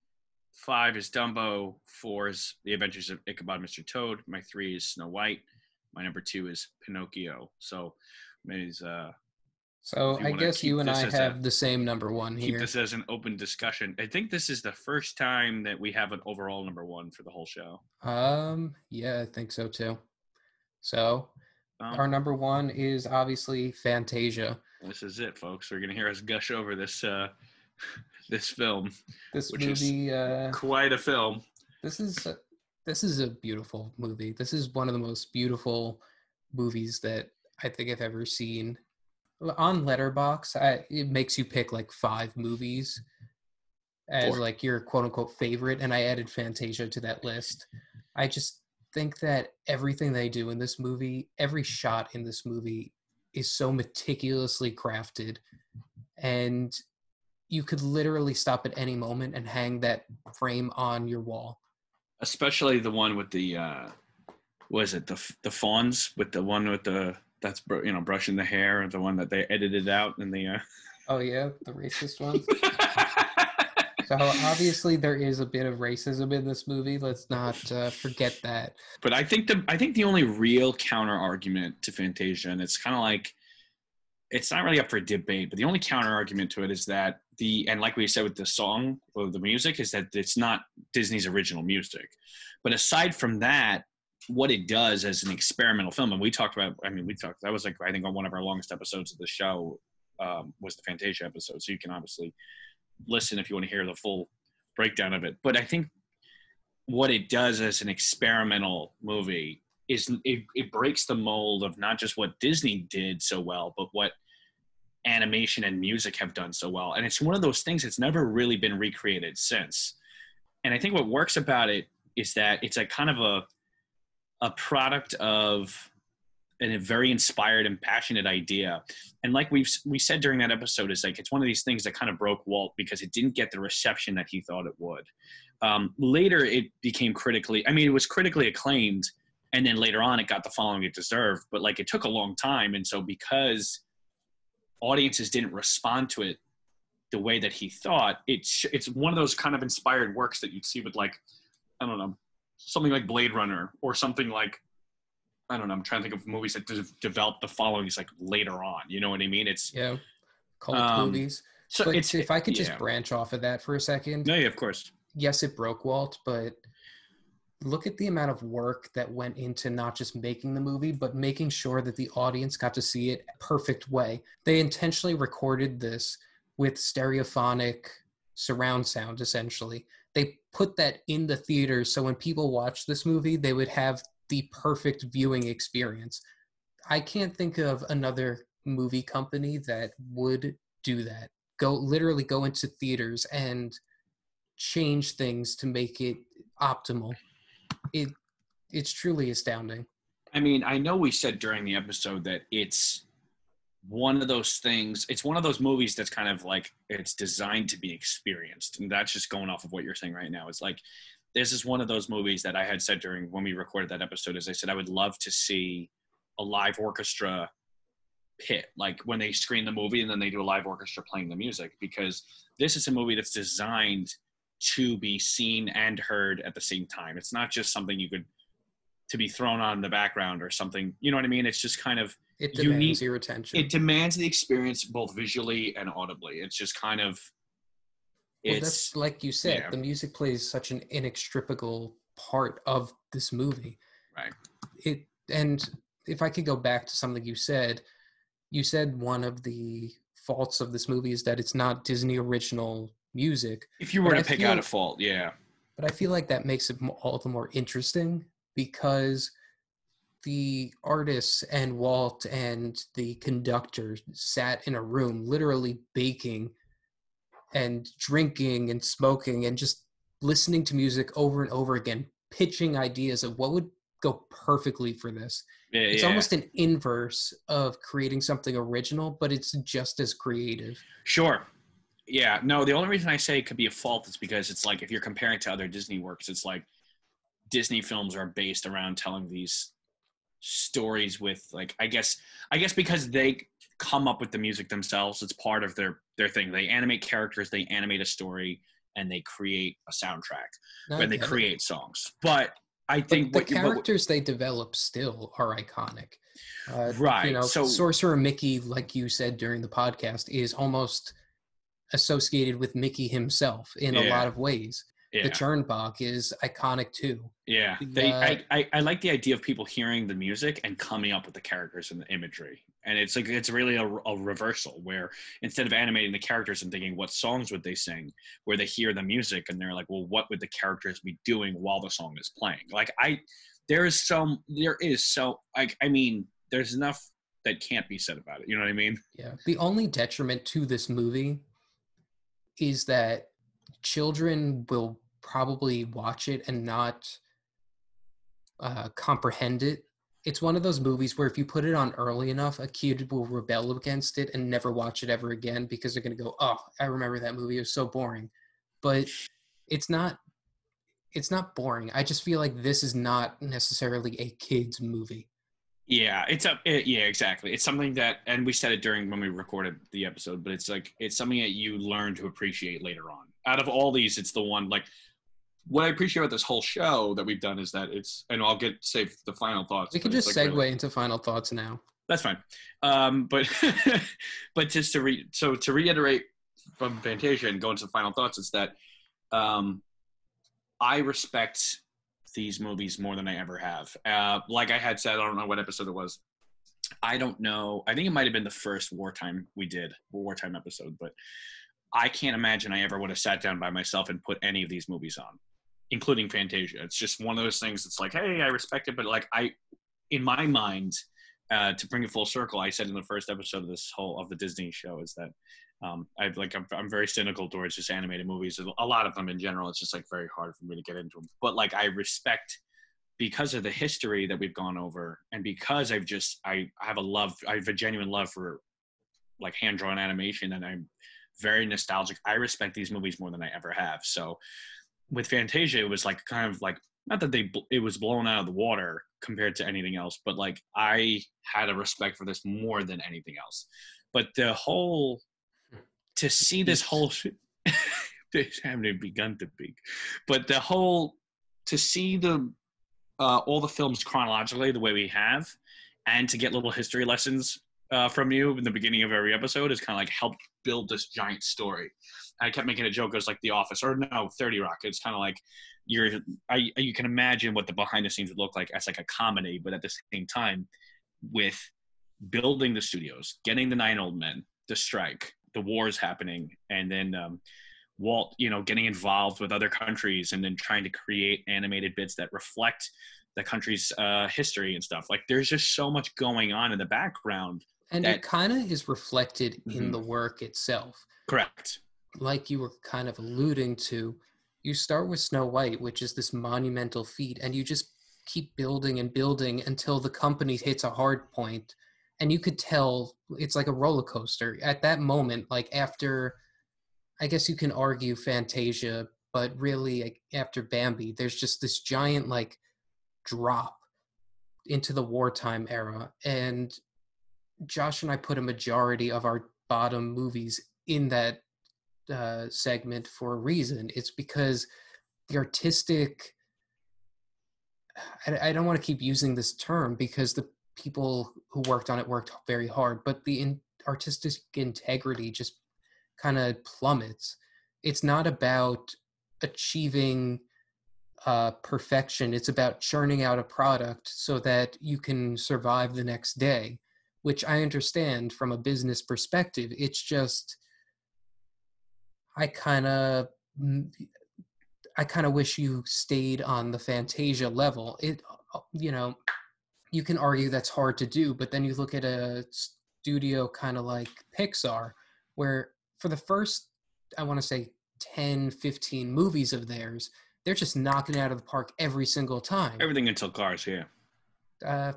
5 is Dumbo. 4 is The Adventures of Ichabod Mr. Toad. My 3 is Snow White. My number 2 is Pinocchio. So, maybe uh, So I guess you and I as a- have the same number one here. Keep this as an open discussion. I think this is the first time that we have an overall number one for the whole show. Um, yeah, I think so too. So Um, our number one is obviously Fantasia. this is it, folks. We're gonna hear us gush over this uh, this film. This movie, uh, Quite a film. this is a, this is a beautiful movie. This is one of the most beautiful movies that I think I've ever seen. On Letterboxd, I, it makes you pick like five movies as Four. like your quote unquote favorite, and I added Fantasia to that list. I just think that everything they do in this movie, every shot in this movie, is so meticulously crafted, and you could literally stop at any moment and hang that frame on your wall. especially the one with the uh was it the the fawns with the one with the that's br- you know brushing the hair and the one that they edited out in the uh Oh yeah, the racist one. So obviously there is a bit of racism in this movie. Let's not uh, forget that. but i think the i think the only real counter argument to fantasia and it's kind of like it's not really up for debate but the only counter argument to it is that the and like we said with the song or the music is that it's not disney's original music. But aside from that what it does as an experimental film and we talked about i mean we talked that was like i think on one of our longest episodes of the show um, was the fantasia episode. So you can obviously listen if you want to hear the full breakdown of it. But i think what it does as an experimental movie is it, it breaks the mold of not just what disney did so well but what animation and music have done so well. And it's one of those things that's never really been recreated since. And i think what works about it is that it's a kind of a a product of an, a very inspired and passionate idea. And like we've we said during that episode is like it's one of these things that kind of broke walt because it didn't get the reception that he thought it would. Um, later it became critically i mean it was critically acclaimed and then later on it got the following it deserved but like it took a long time. And so because audiences didn't respond to it the way that he thought it's it's one of those kind of inspired works that you'd see with like i don't know something like blade runner or something like i don't know i'm trying to think of movies that de- developed the followings like later on you know what i mean it's Yeah, cult Um, movies. so if I could just yeah. branch off of that for a second, no yeah of course yes, it broke Walt, but look at the amount of work that went into not just making the movie, but making sure that the audience got to see it perfect way. They intentionally recorded this with stereophonic surround sound, essentially. They put that in the theaters so when people watch this movie, they would have the perfect viewing experience. I can't think of another movie company that would do that. Go literally go into theaters and change things to make it optimal. It it's truly astounding. I mean, I know we said during the episode that it's one of those things. It's one of those movies that's kind of like it's designed to be experienced, and that's just going off of what you're saying right now. It's like this is one of those movies that I had said during when we recorded that episode. As I said, I would love to see a live orchestra pit, like when they screen the movie and then they do a live orchestra playing the music, because this is a movie that's designed to be seen and heard at the same time. It's not just something you could to be thrown on in the background or something. You know what I mean? It's just kind of It demands need- your attention. it demands the experience both visually and audibly. It's just kind of well, that's like you said, yeah. the music plays such an inextricable part of this movie. Right. It and if I could go back to something you said, you said one of the faults of this movie is that it's not Disney original music. if you were but to I pick feel- out a fault, yeah. But I feel like that makes it all the more interesting because the artists and Walt and the conductor sat in a room literally baking and drinking and smoking and just listening to music over and over again, pitching ideas of what would go perfectly for this. Yeah, It's yeah. almost an inverse of creating something original, but it's just as creative. Sure. Yeah. No, the only reason I say it could be a fault is because it's like if you're comparing to other Disney works, it's like Disney films are based around telling these stories with like I guess I guess because they come up with the music themselves, it's part of their their thing. They animate characters, they animate a story, and they create a soundtrack. And they create songs. But I think the what characters they develop still are iconic. Uh, Right, You know, so- Sorcerer Mickey, like you said during the podcast, is almost associated with Mickey himself in a lot of ways. yeah. The Chernabog is iconic too. Yeah, they. uh, I, I I like the idea of people hearing the music and coming up with the characters and the imagery, and it's like it's really a, a reversal where instead of animating the characters and thinking what songs would they sing, where they hear the music and they're like, well, what would the characters be doing while the song is playing? Like I, there is some, there is so like I mean, there's enough that can't be said about it. You know what I mean? Yeah. The only detriment to this movie is that children will probably watch it and not uh, comprehend it. It's one of those movies where if you put it on early enough, a kid will rebel against it and never watch it ever again because they're going to go, "Oh, I remember that movie. It was so boring." But it's not. It's not boring. I just feel like this is not necessarily a kids movie. Yeah, it's a it, yeah, exactly. It's something that, and we said it during when we recorded the episode, but it's like it's something that you learn to appreciate later on. Out of all these, it's the one like what I appreciate about this whole show that we've done is that it's, and I'll get save the final thoughts. We can just like, segue really- into final thoughts now. that's fine. Um, but but just to re so to reiterate from Fantasia and go into the final thoughts is that um, I respect these movies more than I ever have. Uh, like I had said, I don't know what episode it was. I don't know. I think it might have been the first wartime we did, wartime episode, but I can't imagine I ever would have sat down by myself and put any of these movies on, including Fantasia. It's just one of those things. It's like, hey, I respect it, but like I, in my mind, uh, to bring it full circle, I said in the first episode of this whole of the Disney show is that um, I like I'm, I'm very cynical towards just animated movies. A lot of them in general, it's just like very hard for me to get into them. But like I respect because of the history that we've gone over, and because I've just I, I have a love, I have a genuine love for like hand drawn animation, and I'm very nostalgic. I respect these movies more than I ever have. So with Fantasia, it was like kind of like not that they it was blown out of the water compared to anything else, but like I had a respect for this more than anything else. But the whole to see this whole they haven't begun to peak, but the whole to see the uh, all the films chronologically the way we have, and to get little history lessons uh, from you in the beginning of every episode is kind of like helped build this giant story. I kept making a joke. It was like The Office, or no, Thirty Rock. It's kind of like you're. I, you can imagine what the behind the scenes would look like as like a comedy, but at the same time, with building the studios, getting the nine old men, the strike, the wars happening, and then um, Walt, you know, getting involved with other countries, and then trying to create animated bits that reflect the country's uh, history and stuff. Like, there's just so much going on in the background. And that- it kind of is reflected in Mhm. the work itself. Correct. Like you were kind of alluding to, you start with Snow White, which is this monumental feat, and you just keep building and building until the company hits a hard point and you could tell it's like a roller coaster at that moment like after i guess you can argue fantasia but really like, after bambi there's just this giant like drop into the wartime era and josh and i put a majority of our bottom movies in that uh, segment for a reason it's because the artistic I, I don't want to keep using this term because the people who worked on it worked very hard, but the in, artistic integrity just kind of plummets. It's not about achieving uh, perfection. It's about churning out a product so that you can survive the next day, which I understand from a business perspective. It's just, I kind of, I kind of wish you stayed on the Fantasia level. It, uh, you know, you can argue that's hard to do, but then you look at a studio kind of like Pixar, where for the first, I want to say 10, 15 movies of theirs, they're just knocking it out of the park every single time. Everything until Cars, yeah. Uh,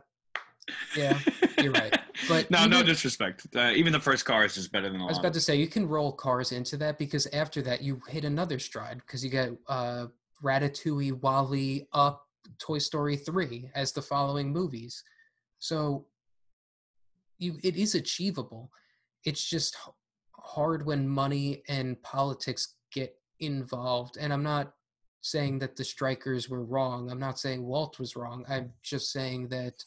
yeah, you're right. But no, no disrespect. Uh, even the first Cars is just better than I was about to say you can roll cars into that because after that you hit another stride because you get uh, Ratatouille, WALL-E, Up, Toy Story three as the following movies. So you it is achievable. It's just hard when money and politics get involved, and I'm not saying that the strikers were wrong. I'm not saying Walt was wrong. I'm just saying that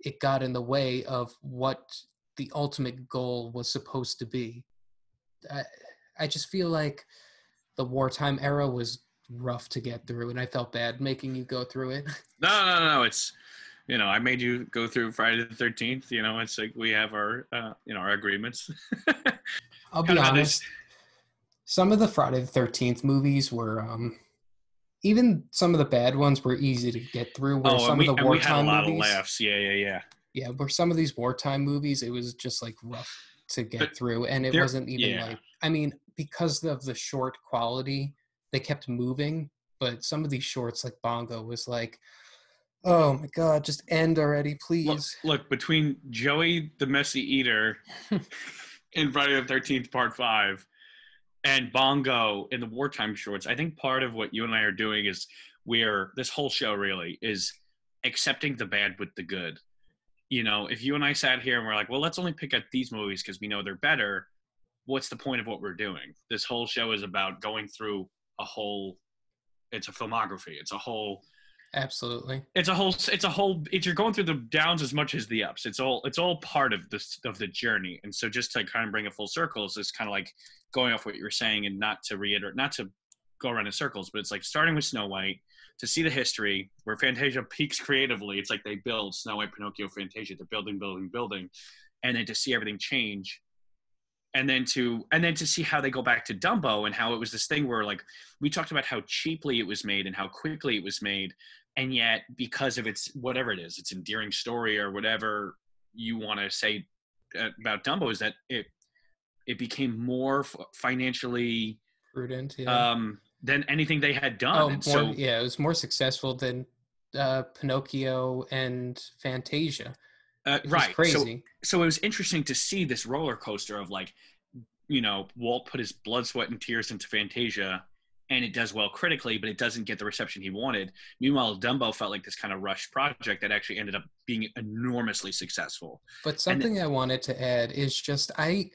it got in the way of what the ultimate goal was supposed to be. I, I just feel like the wartime era was rough to get through, and I felt bad making you go through it. No, no, no. It's you know, I made you go through Friday the Thirteenth. You know, it's like we have our uh, you know our agreements. I'll be honest. Some of the Friday the Thirteenth movies were, um, even some of the bad ones were easy to get through. Where Oh, some and we, of the and we had a wartime lot movies, of laughs. Yeah, yeah, yeah. yeah, where some of these wartime movies, it was just like rough to get But through, and it wasn't even yeah. like. I mean, because of the short quality, they kept moving. But some of these shorts, like Bongo, was like, "Oh my god, just end already, please." look between Joey the Messy Eater and Friday the Thirteenth Part Five and Bongo in the wartime shorts, I think part of what you and I are doing is we're this whole show really is accepting the bad with the good. You know, if you and I sat here and we're like, well, let's only pick out these movies because we know they're better. What's the point of what we're doing? This whole show is about going through a whole. It's a filmography. It's a whole Absolutely. it's a whole it's a whole it's you're going through the downs as much as the ups it's all it's all part of this of the journey. And so just to kind of bring it full circles is kind of like going off what you were saying and not to reiterate not to go around in circles but it's like starting with snow white to see the history where fantasia peaks creatively. It's like they build snow white pinocchio fantasia. They're building building building. And then to see everything change and then to and then to see how they go back to dumbo and how it was this thing where like we talked about how cheaply it was made and how quickly it was made and yet because of its whatever it is its endearing story or whatever you want to say uh, about dumbo is that it it became more f- financially Prudent. Yeah. um than anything they had done oh, more, so yeah, it was more successful than uh, Pinocchio and Fantasia. Uh, right so crazy. so it was interesting to see this roller coaster of like you know walt put his blood sweat and tears into fantasia and it does well critically but it doesn't get the reception he wanted meanwhile dumbo felt like this kind of rushed project that actually ended up being enormously successful But something I wanted to add is just I,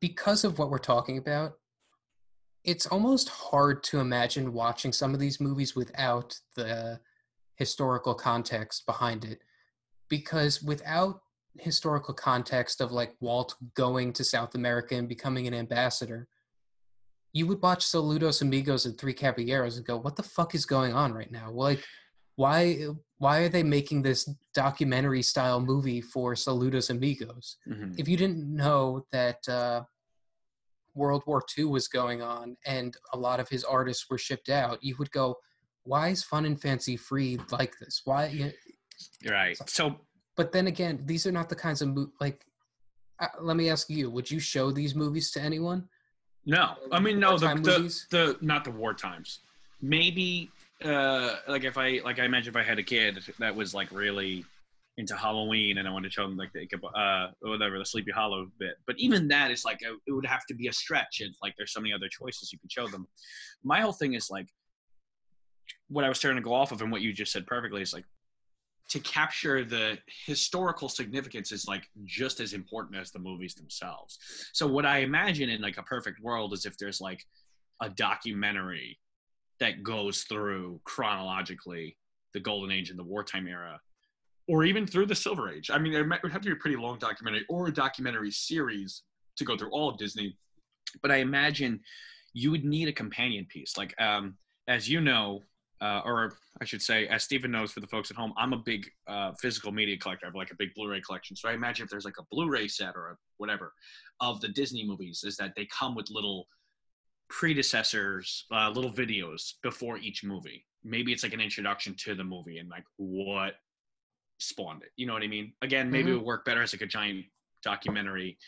because of what we're talking about, it's almost hard to imagine watching some of these movies without the historical context behind it. Because without historical context of like Walt going to South America and becoming an ambassador, you would watch Saludos Amigos and Three Caballeros and go, "What the fuck is going on right now? Like, why why are they making this documentary style movie for Saludos Amigos? Mhm. If you didn't know that uh, World War II was going on and a lot of his artists were shipped out, you would go, "Why is Fun and Fancy Free like this? Why?" Right. So But then again, these are not the kinds of mo- like. Uh, let me ask you: Would you show these movies to anyone? no. I mean no the, the, the not the war times. Maybe uh like if i like i imagine if i had a kid that was like really into halloween and i wanted to show them like the uh whatever the sleepy hollow bit. But even that is like a, it would have to be a stretch and like there's so many other choices you can show them. My whole thing is like what i was starting to go off of and what you just said perfectly is like to capture the historical significance is like just as important as the movies themselves. So what i imagine in like a perfect world is if there's like a documentary that goes through chronologically the golden age and the wartime era or even through the silver age. I mean it would have to be a pretty long documentary or a documentary series to go through all of disney but i imagine you would need a companion piece. Like um, as you know uh, or I should say, as Stephen knows for the folks at home, I'm a big uh, physical media collector. I have like a big Blu-ray collection. So I imagine if there's like a Blu-ray set or a whatever of the Disney movies, is that they come with little predecessors, uh, little videos before each movie. Maybe it's like an introduction to the movie and like what spawned it. You know what I mean? Again, maybe it would work better as like a giant documentary,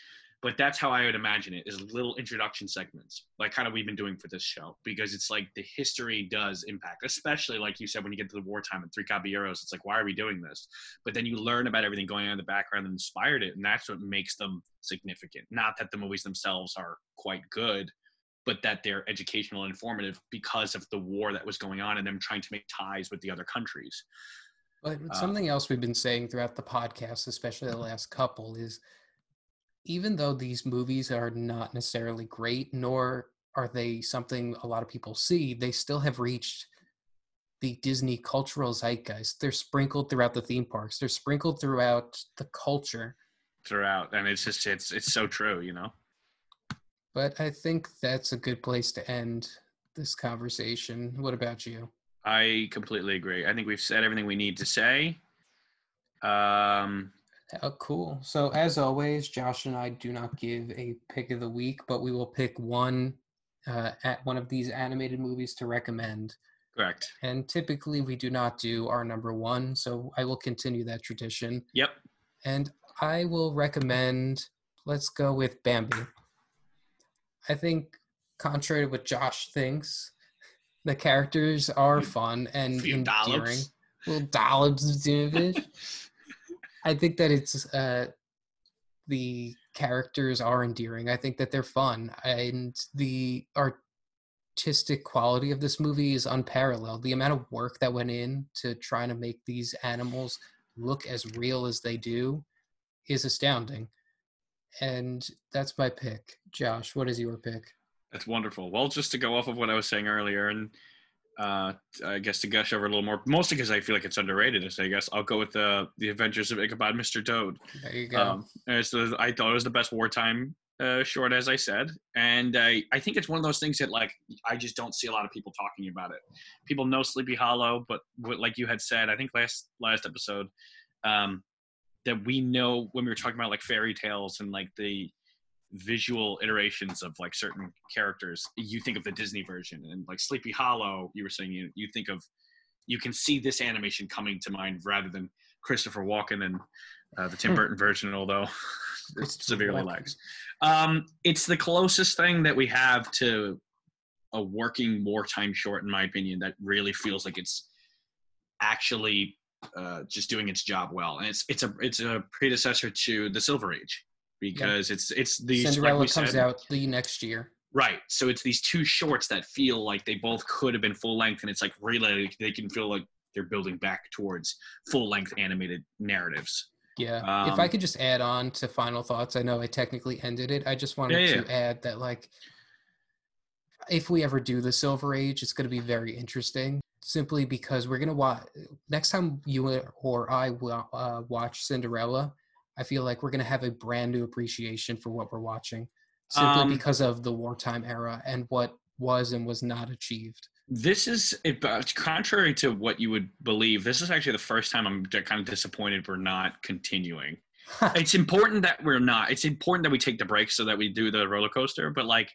but that's how I would imagine it: is little introduction segments, like kind of we've been doing for this show, because it's like the history does impact, especially like you said when you get to the wartime and Three Caballeros. It's like, why are we doing this? But then you learn about everything going on in the background and inspired it, and that's what makes them significant. Not that the movies themselves are quite good, but that they're educational and informative because of the war that was going on and them trying to make ties with the other countries. But Uh, something else we've been saying throughout the podcast, especially the last couple, is even though these movies are not necessarily great, nor are they something a lot of people see, they still have reached the Disney cultural zeitgeist. They're sprinkled throughout the theme parks. They're sprinkled throughout the culture. throughout, and it's just it's it's so true, you know. But I think that's a good place to end this conversation. What about you? I completely agree. I think we've said everything we need to say. Um, Oh, cool. So, as always, Josh and I do not give a pick of the week, but we will pick one uh, at one of these animated movies to recommend. correct. And typically, we do not do our number one, so I will continue that tradition. Yep. And I will recommend. Let's go with Bambi. I think, contrary to what Josh thinks, the characters are fun and endearing. dollops. Little dollops of. I think that it's uh, the characters are endearing. I think that they're fun, and the artistic quality of this movie is unparalleled. The amount of work that went in to trying to make these animals look as real as they do is astounding. And that's my pick. Josh, what is your pick? That's wonderful. Well, just to go off of what I was saying earlier, and uh, I guess to gush over a little more, mostly because I feel like it's underrated. So I guess I'll go with the the Adventures of Ichabod, Mr. Toad. There you go. Um, the, I thought it was the best wartime uh, short, as I said, and I I think it's one of those things that like I just don't see a lot of people talking about it. People know Sleepy Hollow, but what, like you had said, I think last last episode, um, that we know when we were talking about like fairy tales and like the visual iterations of like certain characters you think of the disney version and like sleepy hollow you were saying you, you think of you can see this animation coming to mind rather than christopher walken and uh, the tim burton version although it severely lacks um, it's the closest thing that we have to a working wartime short in my opinion that really feels like it's actually uh, just doing its job well. And it's it's a it's a predecessor to the silver age because it's it's these Cinderella we comes said, out the next year. Right. So it's these two shorts that feel like they both could have been full length, and it's like really they can feel like they're building back towards full length animated narratives. Yeah. if I Um, could just add on to final thoughts, I know I technically ended it. I just wanted Yeah, yeah. to add that like if we ever do the Silver Age, it's going to be very interesting simply because we're going to watch next time you or I will uh, watch Cinderella, I feel like we're going to have a brand new appreciation for what we're watching simply Um, because of the wartime era and what was and was not achieved. This is it, contrary to what you would believe. This is actually the first time I'm kind of disappointed we're not continuing. it's important that we're not. It's important that we take the break so that we do the roller coaster. But like,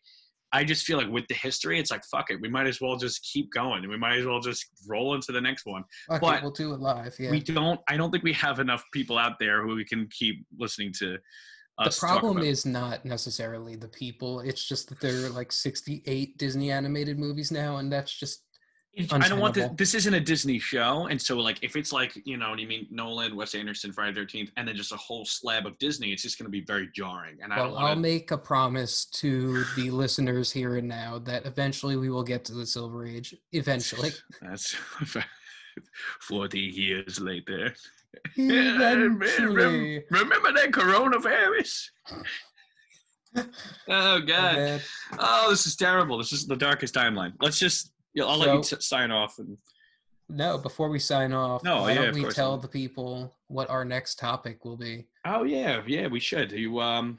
I just feel like with the history, it's like fuck it. We might as well just keep going. We might as well just roll into the next one. okay, but we'll do it live. Yeah. We don't. I don't think we have enough people out there who we can keep listening to. the Us talk problem is not necessarily the people it's just that there are like 68 disney animated movies now and that's just I don't want this. This isn't a Disney show, and so like if it's like you know, what you mean Nolan, Wes Anderson, Friday Thirteenth, and then just a whole slab of Disney, it's just going to be very jarring. And I don't well i'll make a promise to the listeners here and now that eventually we will get to the silver age eventually That's forty years later. eventually Remember that coronavirus? oh God! Oh, this is terrible. This is the darkest timeline. Let's just. Yeah, I'll let you t- sign off. And no before we sign off No, why yeah, don't we tell not. the people what our next topic will be oh yeah, yeah, we should. Do You um,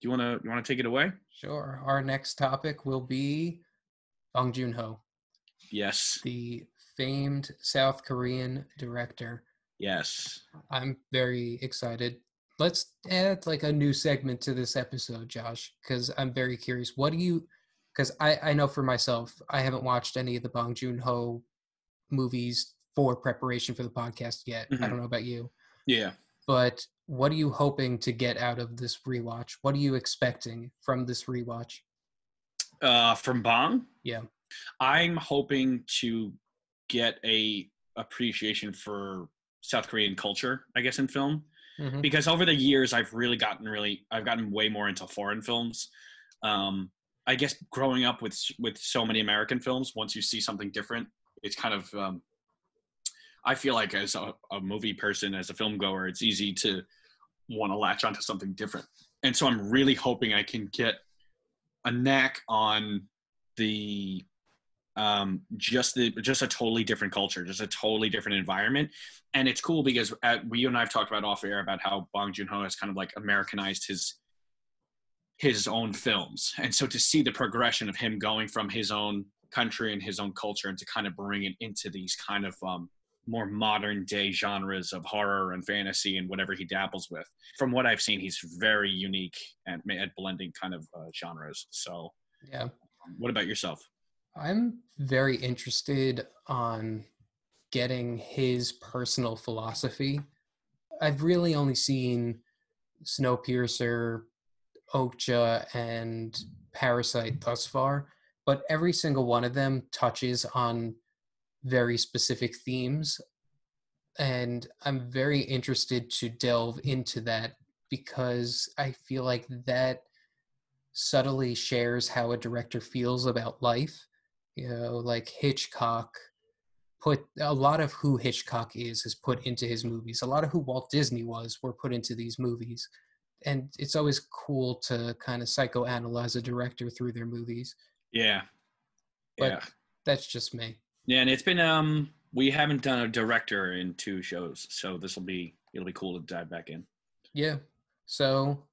do you wanna you wanna take it away? sure our next topic will be bong joon-ho Yes. the famed south korean director Yes. I'm very excited. Let's add like a new segment to this episode, Josh, because I'm very curious. What do you? Because I I know for myself, I haven't watched any of the Bong Joon Ho movies for preparation for the podcast yet. I Mhm. don't know about you, Yeah. but what are you hoping to get out of this rewatch? What are you expecting from this rewatch? Uh, from Bong. Yeah. I'm hoping to get a appreciation for South Korean culture, I guess, in film. Mhm. because over the years I've really gotten really I've gotten way more into foreign films. Um, I guess growing up with with so many American films, once you see something different, it's kind of um, I feel like as a, a movie person, as a film goer, it's easy to want to latch onto something different. And so I'm really hoping I can get a knack on the um, just the just a totally different culture, just a totally different environment, and it's cool because at, we you and I have talked about off air about how Bong Joon Ho has kind of like Americanized his his own films, and so to see the progression of him going from his own country and his own culture, and to kind of bring it into these kind of um, more modern day genres of horror and fantasy and whatever he dabbles with. From what I've seen, he's very unique at, at blending kind of uh, genres. So, yeah. What about yourself? I'm very interested on getting his personal philosophy. I've really only seen Snowpiercer, Okja, and Parasite thus far, but every single one of them touches on very specific themes. And I'm very interested to delve into that because I feel like that subtly shares how a director feels about life you know like hitchcock put a lot of who hitchcock is is put into his movies a lot of who walt disney was were put into these movies and it's always cool to kind of psychoanalyze a director through their movies. Yeah. But yeah. that's just me. Yeah and it's been um we haven't done a director in two shows so this will be it'll be cool to dive back in. Yeah. So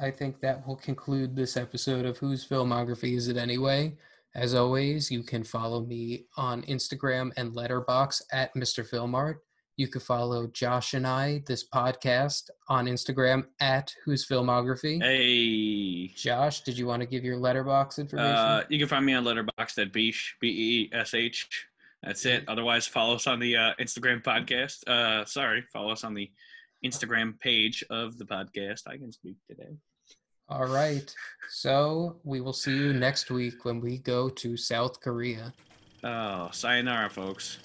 i think that will conclude this episode of whose filmography is it anyway? As always, you can follow me on Instagram and Letterboxd at Mr. Filmart. You can follow Josh and I, this podcast, on Instagram at Whose Filmography. Hey, Josh, did you want to give your Letterboxd information? Uh, you can find me on Letterboxd at Beesh B E S H. That's it. Otherwise, follow us on the uh, Instagram podcast. Uh, sorry, follow us on the Instagram page of the podcast. I can speak today. All right. So we will see you next week when we go to South Korea. Oh, sayonara, folks.